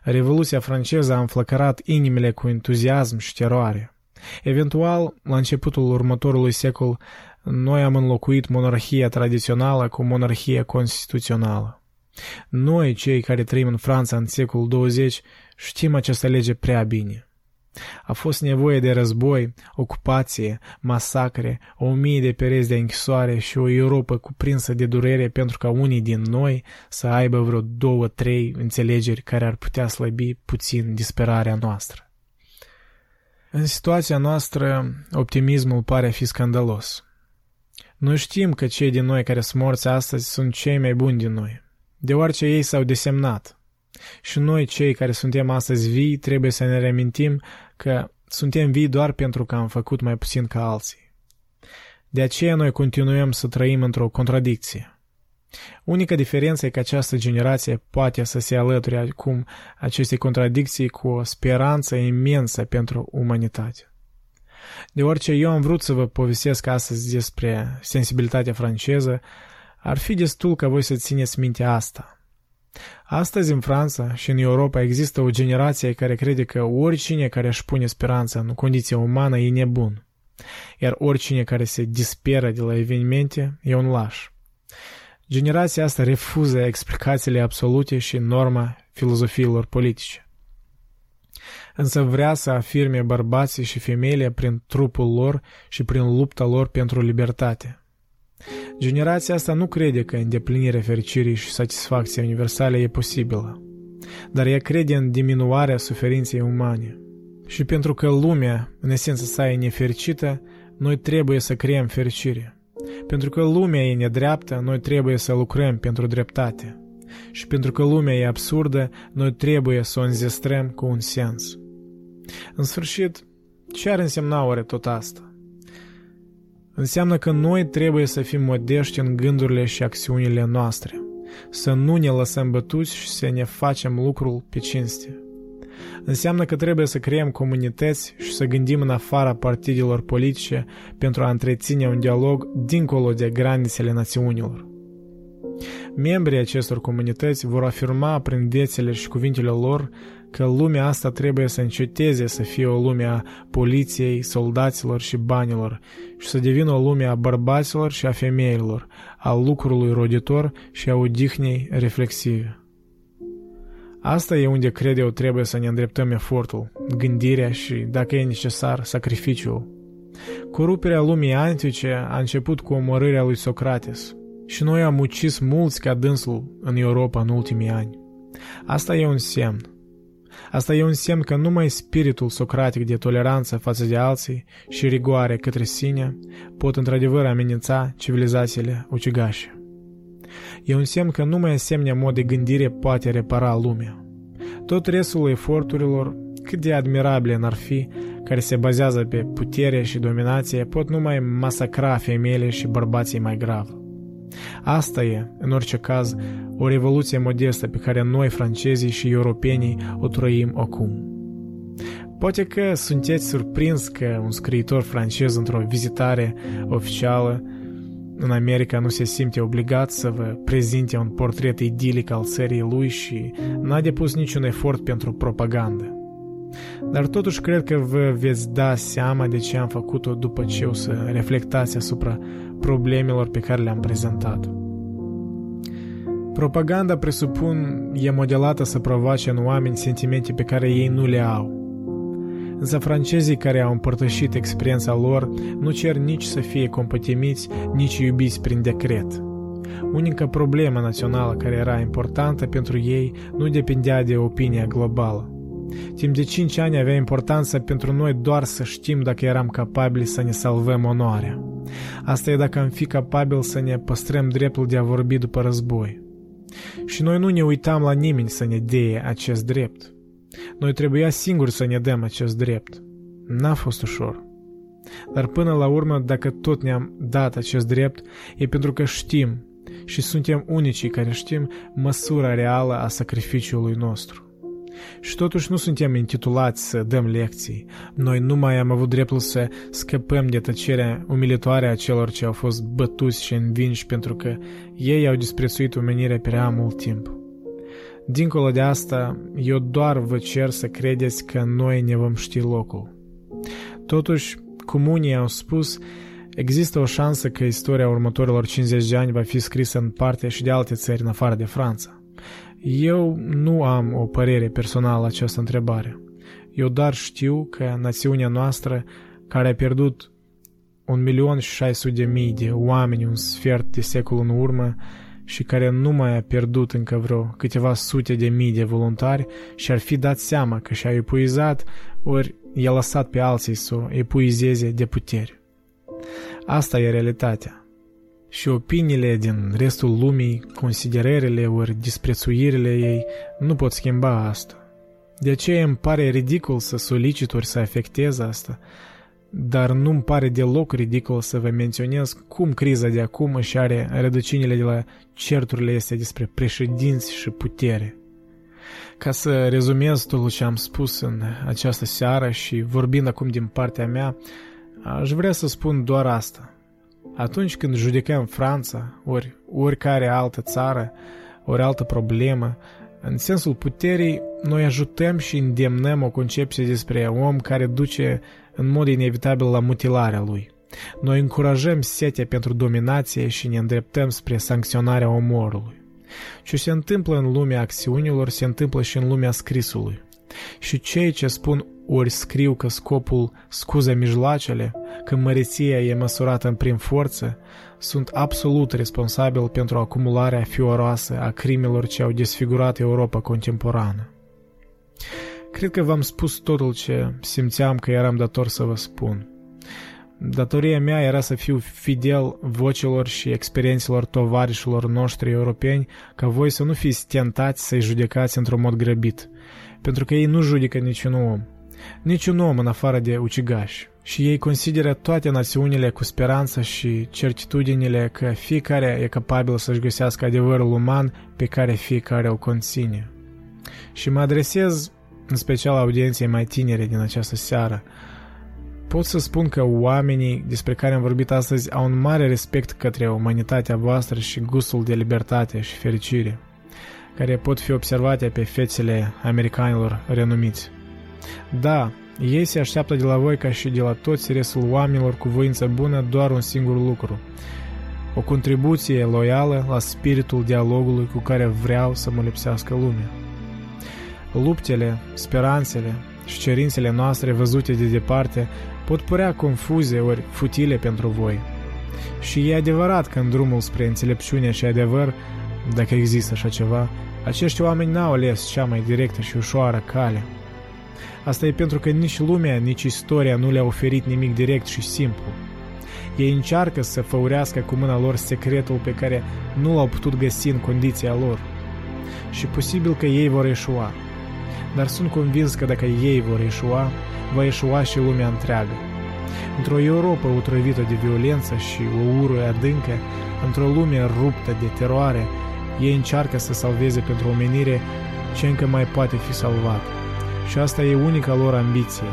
Revoluția franceză a înflăcărat inimile cu entuziasm și teroare. Eventual, la începutul următorului secol, noi am înlocuit monarhia tradițională cu monarhia constituțională. Noi, cei care trăim în Franța în secolul 20, știm această lege prea bine. A fost nevoie de război, ocupație, masacre, o mie de pereți de închisoare și o Europa cuprinsă de durere pentru ca unii din noi să aibă vreo două, trei înțelegeri care ar putea slăbi puțin disperarea noastră. În situația noastră, optimismul pare a fi scandalos. Noi știm că cei din noi care sunt morți astăzi sunt cei mai buni din noi, deoarece ei s-au desemnat. Și noi, cei care suntem astăzi vii, trebuie să ne remintim că suntem vii doar pentru că am făcut mai puțin ca alții. De aceea noi continuăm să trăim într-o contradicție. Unica diferență e că această generație poate să se alăture acum acestei contradicții cu o speranță imensă pentru umanitate. Deoarece eu am vrut să vă povestesc astăzi despre sensibilitatea franceză, ar fi destul ca voi să țineți minte asta. Astăzi în Franța și în Europa există o generație care crede că oricine care își pune speranța în condiția umană e nebun, iar oricine care se disperă de la evenimente e un laș. Generația asta refuză explicațiile absolute și norma filozofiilor politice. Însă vrea să afirme bărbații și femeile prin trupul lor și prin lupta lor pentru libertate – Generația asta nu crede că îndeplinirea fericirii și satisfacția universale e posibilă, dar ea crede în diminuarea suferinței umane. Și pentru că lumea, în esență sa, e nefericită, noi trebuie să creăm fericire. Pentru că lumea e nedreaptă, noi trebuie să lucrăm pentru dreptate. Și pentru că lumea e absurdă, noi trebuie să o înzestrăm cu un sens. În sfârșit, ce ar însemna oare tot asta? Înseamnă că noi trebuie să fim modești în gândurile și acțiunile noastre, să nu ne lăsăm bătuți și să ne facem lucrul pe cinste. Înseamnă că trebuie să creăm comunități și să gândim în afara partidelor politice pentru a întreține un dialog dincolo de granițele națiunilor. Membrii acestor comunități vor afirma prin viețile și cuvintele lor că lumea asta trebuie să înceteze să fie o lume a poliției, soldaților și banilor și să devină o lume a bărbaților și a femeilor, a lucrului roditor și a odihnei reflexive. Asta e unde cred eu trebuie să ne îndreptăm efortul, gândirea și, dacă e necesar, sacrificiul. Coruperea lumii antice a început cu omorârea lui Socrates și noi am ucis mulți ca dânsul în Europa în ultimii ani. Asta e un semn. Asta e un semn că numai spiritul socratic de toleranță față de alții și rigoare către sine pot într-adevăr amenința civilizațiile ucigașe. E un semn că numai asemenea mod de gândire poate repara lumea. Tot restul eforturilor, cât de admirabile n-ar fi, care se bazează pe putere și dominație, pot numai masacra femeile și bărbații mai grav. Asta e, în orice caz, o revoluție modestă pe care noi, francezii și europenii, o trăim acum. Poate că sunteți surprins că un scriitor francez într-o vizitare oficială în America nu se simte obligat să vă prezinte un portret idilic al țării lui și n-a depus niciun efort pentru propagandă. Dar totuși cred că vă veți da seama de ce am făcut-o după ce o să reflectați asupra problemelor pe care le-am prezentat. Propaganda, presupun, e modelată să provoace în oameni sentimente pe care ei nu le au. Însă francezii care au împărtășit experiența lor nu cer nici să fie compătimiți, nici iubiți prin decret. Unica problemă națională care era importantă pentru ei nu depindea de opinia globală. Timp de 5 ani avea importanță pentru noi doar să știm dacă eram capabili să ne salvăm onoarea. Asta e dacă am fi capabil să ne păstrăm dreptul de a vorbi după război. Și noi nu ne uitam la nimeni să ne dea acest drept. Noi trebuia singuri să ne dăm acest drept. N-a fost ușor. Dar până la urmă, dacă tot ne-am dat acest drept, e pentru că știm și suntem unicii care știm măsura reală a sacrificiului nostru. Și totuși nu suntem intitulați să dăm lecții. Noi nu mai am avut dreptul să scăpăm de tăcerea umilitoare a celor ce au fost bătuți și învinși pentru că ei au disprețuit omenirea prea mult timp. Dincolo de asta, eu doar vă cer să credeți că noi ne vom ști locul. Totuși, comunii au spus, există o șansă că istoria următorilor 50 de ani va fi scrisă în parte și de alte țări în afară de Franța. Eu nu am o părere personală la această întrebare. Eu doar știu că națiunea noastră, care a pierdut un milion și 600 de mii de oameni un sfert de secol în urmă și care nu mai a pierdut încă vreo câteva sute de mii de voluntari și ar fi dat seama că și-a epuizat, ori i-a lăsat pe alții să o epuizeze de putere. Asta e realitatea și opiniile din restul lumii, considerările ori disprețuirile ei nu pot schimba asta. De aceea îmi pare ridicol să solicit ori să afectez asta, dar nu îmi pare deloc ridicol să vă menționez cum criza de acum își are rădăcinile de la certurile astea despre președinți și putere. Ca să rezumez tot ce am spus în această seară și vorbind acum din partea mea, aș vrea să spun doar asta. Atunci când judecăm Franța, ori oricare altă țară, ori altă problemă. În sensul puterii, noi ajutăm și îndemnăm o concepție despre om care duce în mod inevitabil la mutilarea lui. Noi încurajăm setea pentru dominație și ne îndreptăm spre sancționarea omorului. Ce se întâmplă în lumea acțiunilor se întâmplă și în lumea scrisului. Și cei ce spun ori scriu că scopul scuză mijloacele, că măreția e măsurată în prim forță, sunt absolut responsabili pentru acumularea fioroasă a crimelor ce au desfigurat Europa contemporană. Cred că v-am spus totul ce simțeam că eram dator să vă spun. Datoria mea era să fiu fidel vocilor și experiențelor tovarișilor noștri europeni, ca voi să nu fiți tentați să-i judecați într-un mod grăbit, pentru că ei nu judecă niciun om, niciun om în afară de ucigași, și ei consideră toate națiunile cu speranță și certitudinile că fiecare e capabil să-și găsească adevărul uman pe care fiecare îl conține. Și mă adresez în special audienței mai tinere din această seară, pot să spun că oamenii despre care am vorbit astăzi au un mare respect către umanitatea voastră și gustul de libertate și fericire, care pot fi observate pe fețele americanilor renumiți. Da, ei se așteaptă de la voi ca și de la toți restul oamenilor cu voință bună doar un singur lucru, o contribuție loială la spiritul dialogului cu care vreau să mă lipsească lumea. Luptele, speranțele și cerințele noastre văzute de departe pot părea confuze ori futile pentru voi. Și e adevărat că în drumul spre înțelepciune și adevăr, dacă există așa ceva, acești oameni n-au ales cea mai directă și ușoară cale. Asta e pentru că nici lumea, nici istoria nu le-a oferit nimic direct și simplu. Ei încearcă să făurească cu mâna lor secretul pe care nu l-au putut găsi în condiția lor. Și posibil că ei vor eșua. Dar sunt convins că dacă ei vor eșua, va eșua și lumea întreagă. Într-o Europa otrăvită de violență și o ură adâncă, într-o lume ruptă de teroare, ei încearcă să salveze pentru omenire ce încă mai poate fi salvat. Și asta e unica lor ambiție.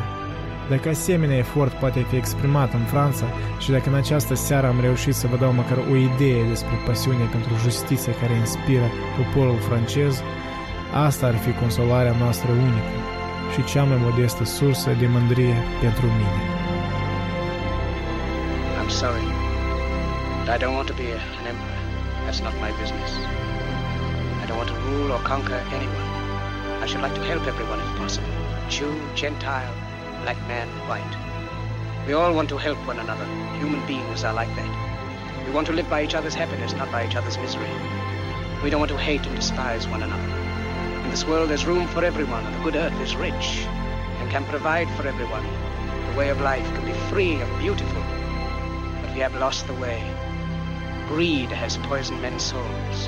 Dacă asemenea efort poate fi exprimat în Franța și dacă în această seară am reușit să vă dau măcar o idee despre pasiunea pentru justiție care inspiră poporul francez, asta ar fi consolarea noastră unică și cea mai modestă sursă de mândrie pentru mine. I'm sorry, but I don't want to be an emperor. That's not my business. I don't want to rule or conquer anyone. I should like to help everyone if possible. Jew, Gentile, black man, white. We all want to help one another. Human beings are like that. We want to live by each other's happiness, not by each other's misery. We don't want to hate and despise one another. In this world there's room for everyone, and the good earth is rich and can provide for everyone. The way of life can be free and beautiful, but we have lost the way. Greed has poisoned men's souls,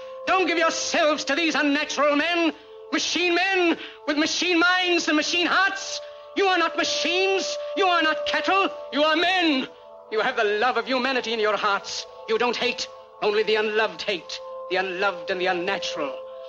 Don't give yourselves to these unnatural men, machine men with machine minds and machine hearts. You are not machines. You are not cattle. You are men. You have the love of humanity in your hearts. You don't hate. Only the unloved hate. The unloved and the unnatural.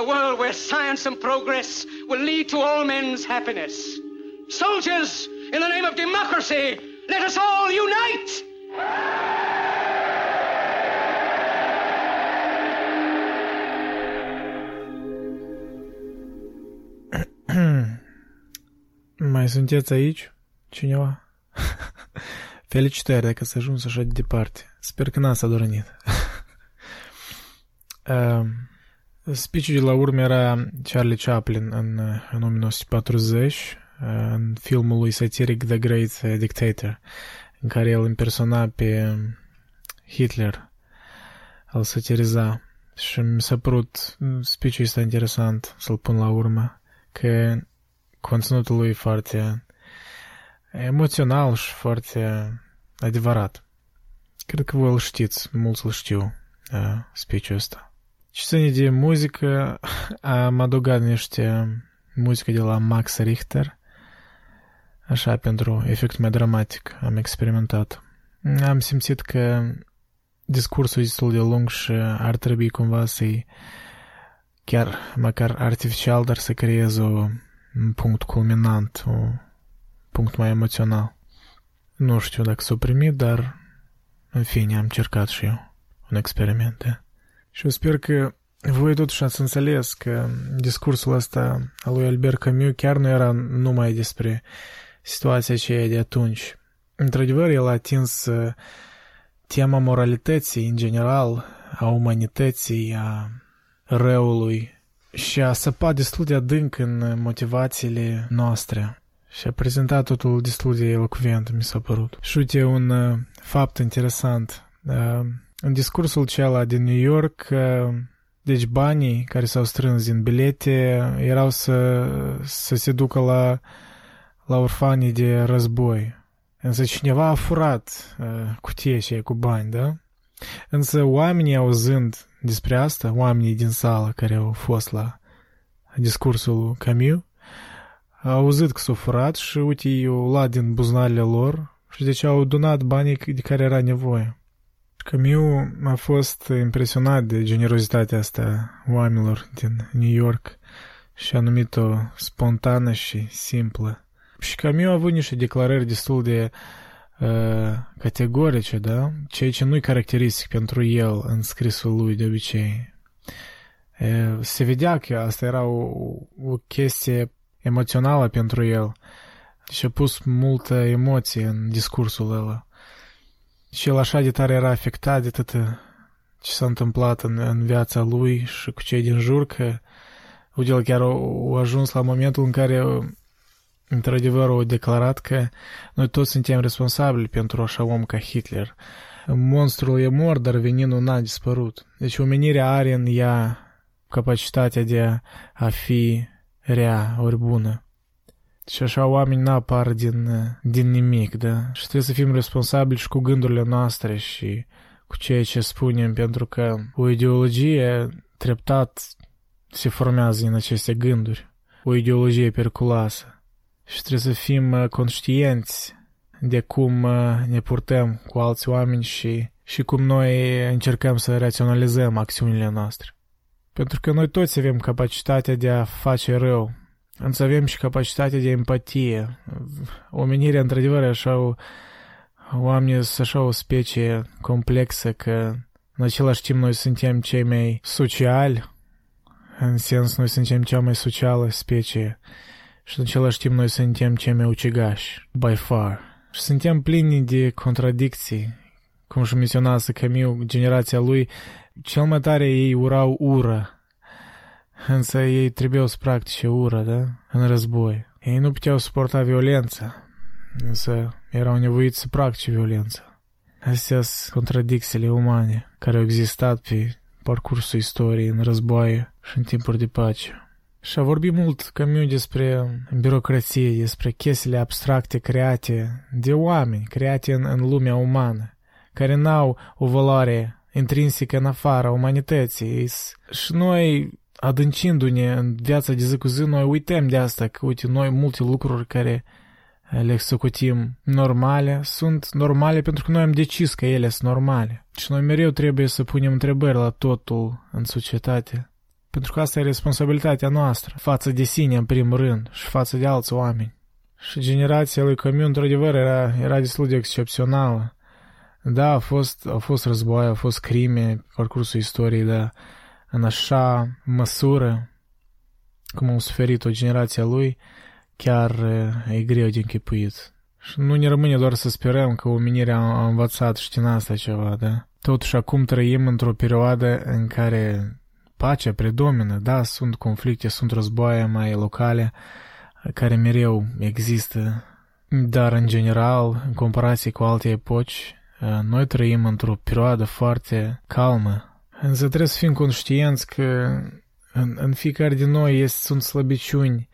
a world where science and progress will lead to all men's happiness. Soldiers, in the name of democracy, let us all unite! Mai sunteți aici? Cineva? Felicitări dacă s-a ajuns așa de departe. Sper că n-ați adormit. uh, Speech de la urmă era Charlie Chaplin în, în 1940, în filmul lui satiric The Great Dictator, în care el impersona pe Hitler, îl satiriza. Și mi s-a părut speech-ul ăsta interesant să-l pun la urmă, că conținutul lui e foarte emoțional și foarte adevărat. Cred că voi îl știți, mulți îl știu, speech-ul ăsta. Și să de muzică, am adăugat niște muzică de la Max Richter, așa pentru efect mai dramatic, am experimentat. Am simțit că discursul e destul de lung și ar trebui cumva să-i chiar măcar artificial, dar să creeze un punct culminant, un punct mai emoțional. Nu știu dacă s-o primit, dar în fine am încercat și eu un experiment. Da? Și eu sper că voi totuși ați înțeles că discursul ăsta al lui Albert Camus chiar nu era numai despre situația aceea de atunci. Într-adevăr, el a atins tema moralității în general, a umanității, a răului și a săpat destul de adânc în motivațiile noastre și a prezentat totul destul de elocvent, mi s-a părut. Și uite un uh, fapt interesant. Uh, în discursul acela din New York, deci banii care s-au strâns din bilete erau să, să se ducă la, la orfanii de război. Însă cineva a furat uh, cutia aceea cu bani, da? Însă oamenii auzând despre asta, oamenii din sală care au fost la discursul Camus, au auzit că s-au furat și uite, i-au luat din buzunarele lor și deci au donat banii de care era nevoie. Camus a fost impresionat de generozitatea asta oamenilor din New York și a numit-o spontană și simplă. Și Camus a avut niște declarări destul de uh, categorice, da? Ceea ce nu-i caracteristic pentru el în scrisul lui de obicei. Uh, se vedea că asta era o, o chestie emoțională pentru el și a pus multă emoție în discursul ăla. Și el așa de tare era afectat de tot ce s-a întâmplat în, în viața lui și cu cei din jur, că uite, el chiar a ajuns la momentul în care într-adevăr au declarat că noi toți suntem responsabili pentru așa om ca Hitler. Monstrul e mort, dar veninul n-a dispărut. Deci omenirea are în ea capacitatea de a fi rea ori bună. Și așa oamenii n-apar din, din nimic, da? Și trebuie să fim responsabili și cu gândurile noastre și cu ceea ce spunem, pentru că o ideologie treptat se formează în aceste gânduri. O ideologie periculoasă. Și trebuie să fim conștienți de cum ne purtăm cu alți oameni și, și cum noi încercăm să raționalizăm acțiunile noastre. Pentru că noi toți avem capacitatea de a face rău Însă avem și capacitatea de empatie. Omenirea, într-adevăr, așa o, oamenii sunt așa o specie complexă că în același timp noi suntem cei mai sociali, în sens noi suntem cea mai socială specie și în același timp noi suntem cei mai ucigași, by far. Și suntem plini de contradicții, cum și menționase Camus, generația lui, cel mai tare ei urau ură, însă ei trebuiau să practice ură, da? În război. Ei nu puteau suporta violența, însă erau nevoiți să practice violența. Astea sunt contradicțiile umane care au existat pe parcursul istoriei în războaie și în timpuri de pace. Și a vorbit mult Camus despre birocrație, despre chestiile abstracte create de oameni, create în, în lumea umană, care n-au o valoare intrinsecă în afara umanității. Și noi, adâncindu-ne în viața de zi cu zi, noi uităm de asta, că, uite, noi multe lucruri care le executim normale, sunt normale pentru că noi am decis că ele sunt normale. Și noi mereu trebuie să punem întrebări la totul în societate. Pentru că asta e responsabilitatea noastră, față de sine în primul rând și față de alți oameni. Și generația lui Camus, într-adevăr, era, era destul de excepțională. Da, a fost, au fost război, au fost crime, parcursul istoriei, dar în așa măsură cum au suferit o generație a lui, chiar e greu de închipuit. Și nu ne rămâne doar să sperăm că omenirea a învățat și din asta ceva, da? Totuși acum trăim într-o perioadă în care pacea predomină, da, sunt conflicte, sunt războaie mai locale care mereu există, dar în general, în comparație cu alte epoci, noi trăim într-o perioadă foarte calmă. Însă trebuie să fim conștienți că în, în fiecare din noi este, sunt slăbiciuni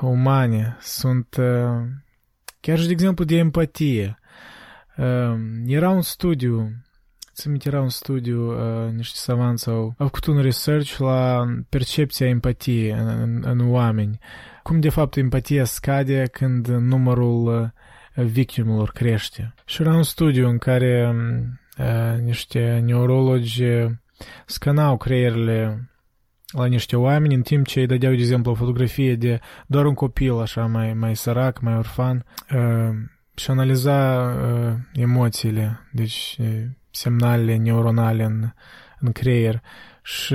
umane, sunt chiar și de exemplu de empatie. Era un studiu Țin era un studiu, uh, niște savanți au, au făcut un research la percepția empatiei în, în, în oameni. Cum de fapt empatia scade când numărul uh, victimelor crește. Și era un studiu în care uh, niște neurologi scanau creierile la niște oameni în timp ce îi dădeau, de exemplu, o fotografie de doar un copil așa mai, mai sărac, mai orfan uh, și analiza uh, emoțiile. Deci semnalele neuronale în, în creier și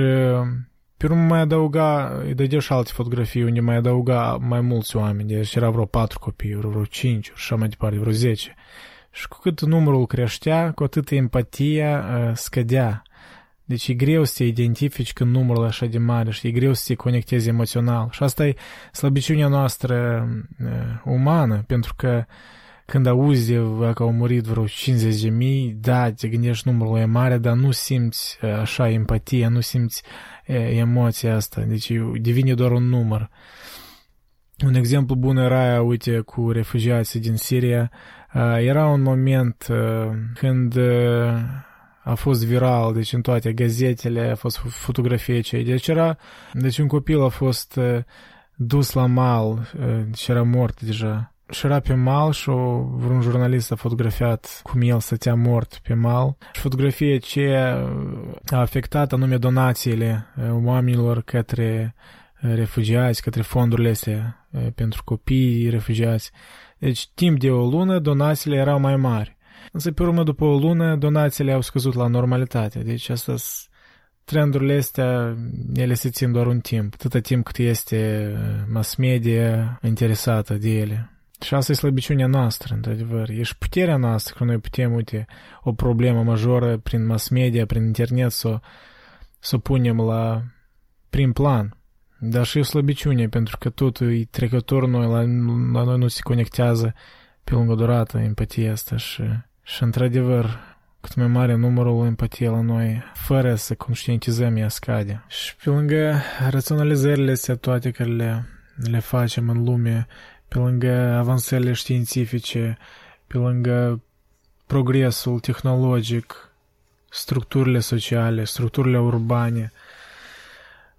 pe urmă mai adăuga, îi dădea și alte fotografii unde mai adăuga mai mulți oameni, deci era vreo patru copii, vreo cinci, și așa mai departe, vreo zece. Și cu cât numărul creștea, cu atât empatia uh, scădea. Deci e greu să te identifici când numărul e așa de mare și e greu să te conectezi emoțional. Și asta e slăbiciunea noastră uh, umană, pentru că uh, când auzi că au murit vreo 50 de mii, da, te gândești numărul e mare, dar nu simți așa empatia, nu simți emoția asta, deci devine doar un număr. Un exemplu bun era, uite, cu refugiații din Siria. Era un moment când a fost viral, deci în toate gazetele a fost fotografie cei. Deci era, deci un copil a fost dus la mal și era mort deja și era pe mal și vreun jurnalist a fotografiat cum el stătea mort pe mal. Și fotografia ce a afectat anume donațiile oamenilor către refugiați, către fondurile astea pentru copii refugiați. Deci timp de o lună donațiile erau mai mari. Însă pe urmă după o lună donațiile au scăzut la normalitate. Deci asta trendurile astea, ele se țin doar un timp, atâta timp cât este mass media interesată de ele. Și asta e slăbiciunea noastră, într-adevăr. E și puterea noastră că noi putem, uite, o problemă majoră prin mass media, prin internet, să, să punem la prim plan. Dar și o slăbiciune, pentru că totul e trecător, noi, la, la noi nu se conectează pe lungă durată empatia asta și, și într-adevăr, cât mai mare numărul empatie la noi, fără să conștientizăm, ea scade. Și pe lângă raționalizările astea toate care le, le facem în lume, pe lângă avansările științifice, pe lângă progresul tehnologic, structurile sociale, structurile urbane,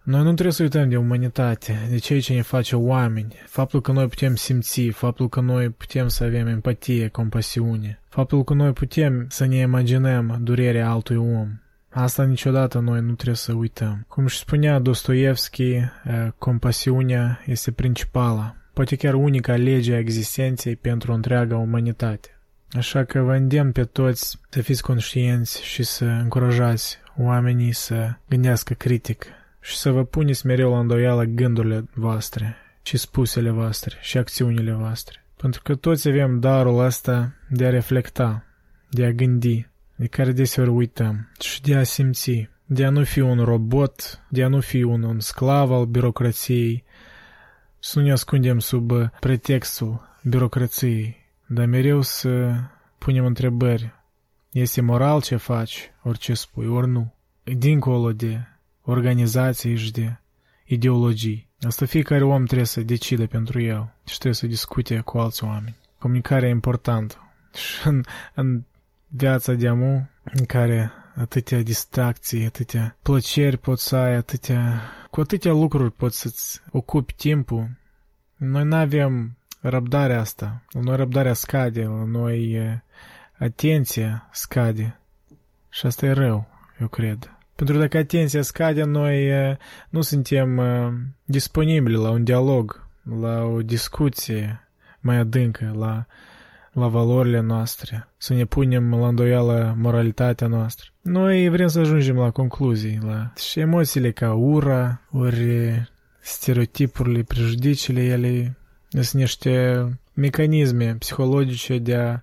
noi nu trebuie să uităm de umanitate, de ceea ce ne face oameni, faptul că noi putem simți, faptul că noi putem să avem empatie, compasiune, faptul că noi putem să ne imaginăm durerea altui om. Asta niciodată noi nu trebuie să uităm. Cum și spunea Dostoevski, eh, compasiunea este principala poate chiar unica lege a existenței pentru întreaga umanitate. Așa că vă îndemn pe toți să fiți conștienți și să încurajați oamenii să gândească critic și să vă puneți mereu la îndoială gândurile voastre, și spusele voastre, și acțiunile voastre. Pentru că toți avem darul ăsta de a reflecta, de a gândi, de care deseori uităm, și de a simți, de a nu fi un robot, de a nu fi un, un sclav al birocrației, să nu ne ascundem sub pretextul birocrației, dar mereu să punem întrebări. Este moral ce faci, orice spui, ori nu. Dincolo de organizații și de ideologii. Asta fiecare om trebuie să decide pentru el și trebuie să discute cu alți oameni. Comunicarea e importantă. Și în, în viața de amu, în care atâtea distracții, atâtea plăceri poți să ai, atâtea... Cu atâtea lucruri poți să-ți ocupi timpul. Noi nu avem răbdarea asta. La noi răbdarea scade, la noi atenția scade. Și asta e rău, eu cred. Pentru că dacă atenția scade, noi nu suntem disponibili la un dialog, la o discuție mai adâncă, la, la valorile noastre, să ne punem la îndoială moralitatea noastră. Noi vrem să ajungem la concluzii, la și emoțiile ca ura, ori stereotipurile, prejudiciile, ele sunt niște mecanisme psihologice de a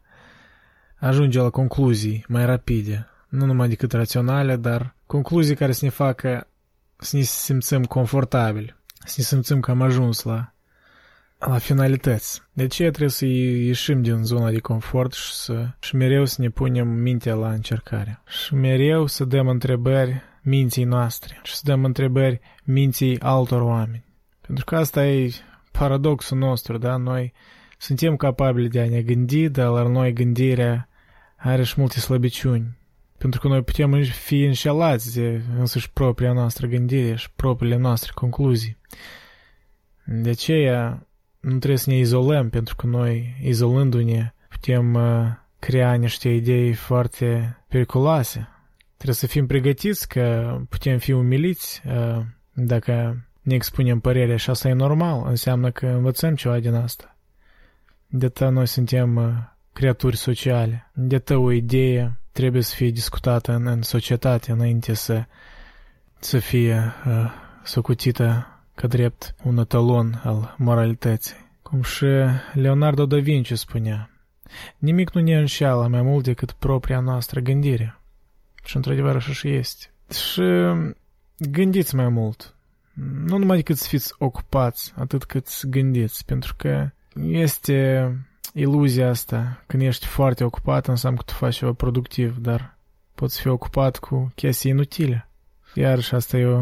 ajunge la concluzii mai rapide, nu numai decât raționale, dar concluzii care să ne facă să ne simțim confortabil, să ne simțim că am ajuns la, la finalități. De ce trebuie să ieșim din zona de confort și, să, și mereu să ne punem mintea la încercare. Și mereu să dăm întrebări minții noastre și să dăm întrebări minții altor oameni. Pentru că asta e paradoxul nostru, da? Noi suntem capabili de a ne gândi, dar la noi gândirea are și multe slăbiciuni. Pentru că noi putem fi înșelați de însăși propria noastră gândire și propriile noastre concluzii. De aceea nu trebuie să ne izolăm, pentru că noi, izolându-ne, putem uh, crea niște idei foarte periculoase. Trebuie să fim pregătiți că putem fi umiliți uh, dacă ne expunem părerea și asta e normal, înseamnă că învățăm ceva din asta. De noi suntem uh, creaturi sociale. De o idee trebuie să fie discutată în, în societate înainte să, să fie uh, socutită ca drept un etalon al moralității. Cum și Leonardo da Vinci spunea, nimic nu ne înșeală mai mult decât propria noastră gândire. Și într-adevăr așa și este. Și gândiți mai mult. Nu numai decât să fiți ocupați, atât cât să gândiți, pentru că este iluzia asta. Când ești foarte ocupat, înseamnă că tu faci ceva productiv, dar poți fi ocupat cu chestii inutile. Iar și asta e o,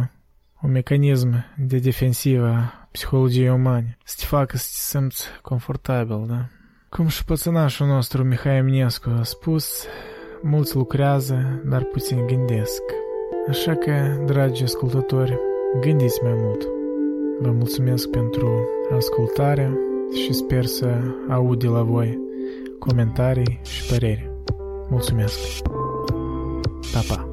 un mecanism de defensivă a psihologiei umane. Să te facă să te simți confortabil, da? Cum și pățănașul nostru Mihai Eminescu a spus, mulți lucrează, dar puțin gândesc. Așa că, dragi ascultători, gândiți mai mult. Vă mulțumesc pentru ascultare și sper să aud de la voi comentarii și păreri. Mulțumesc! Pa, pa!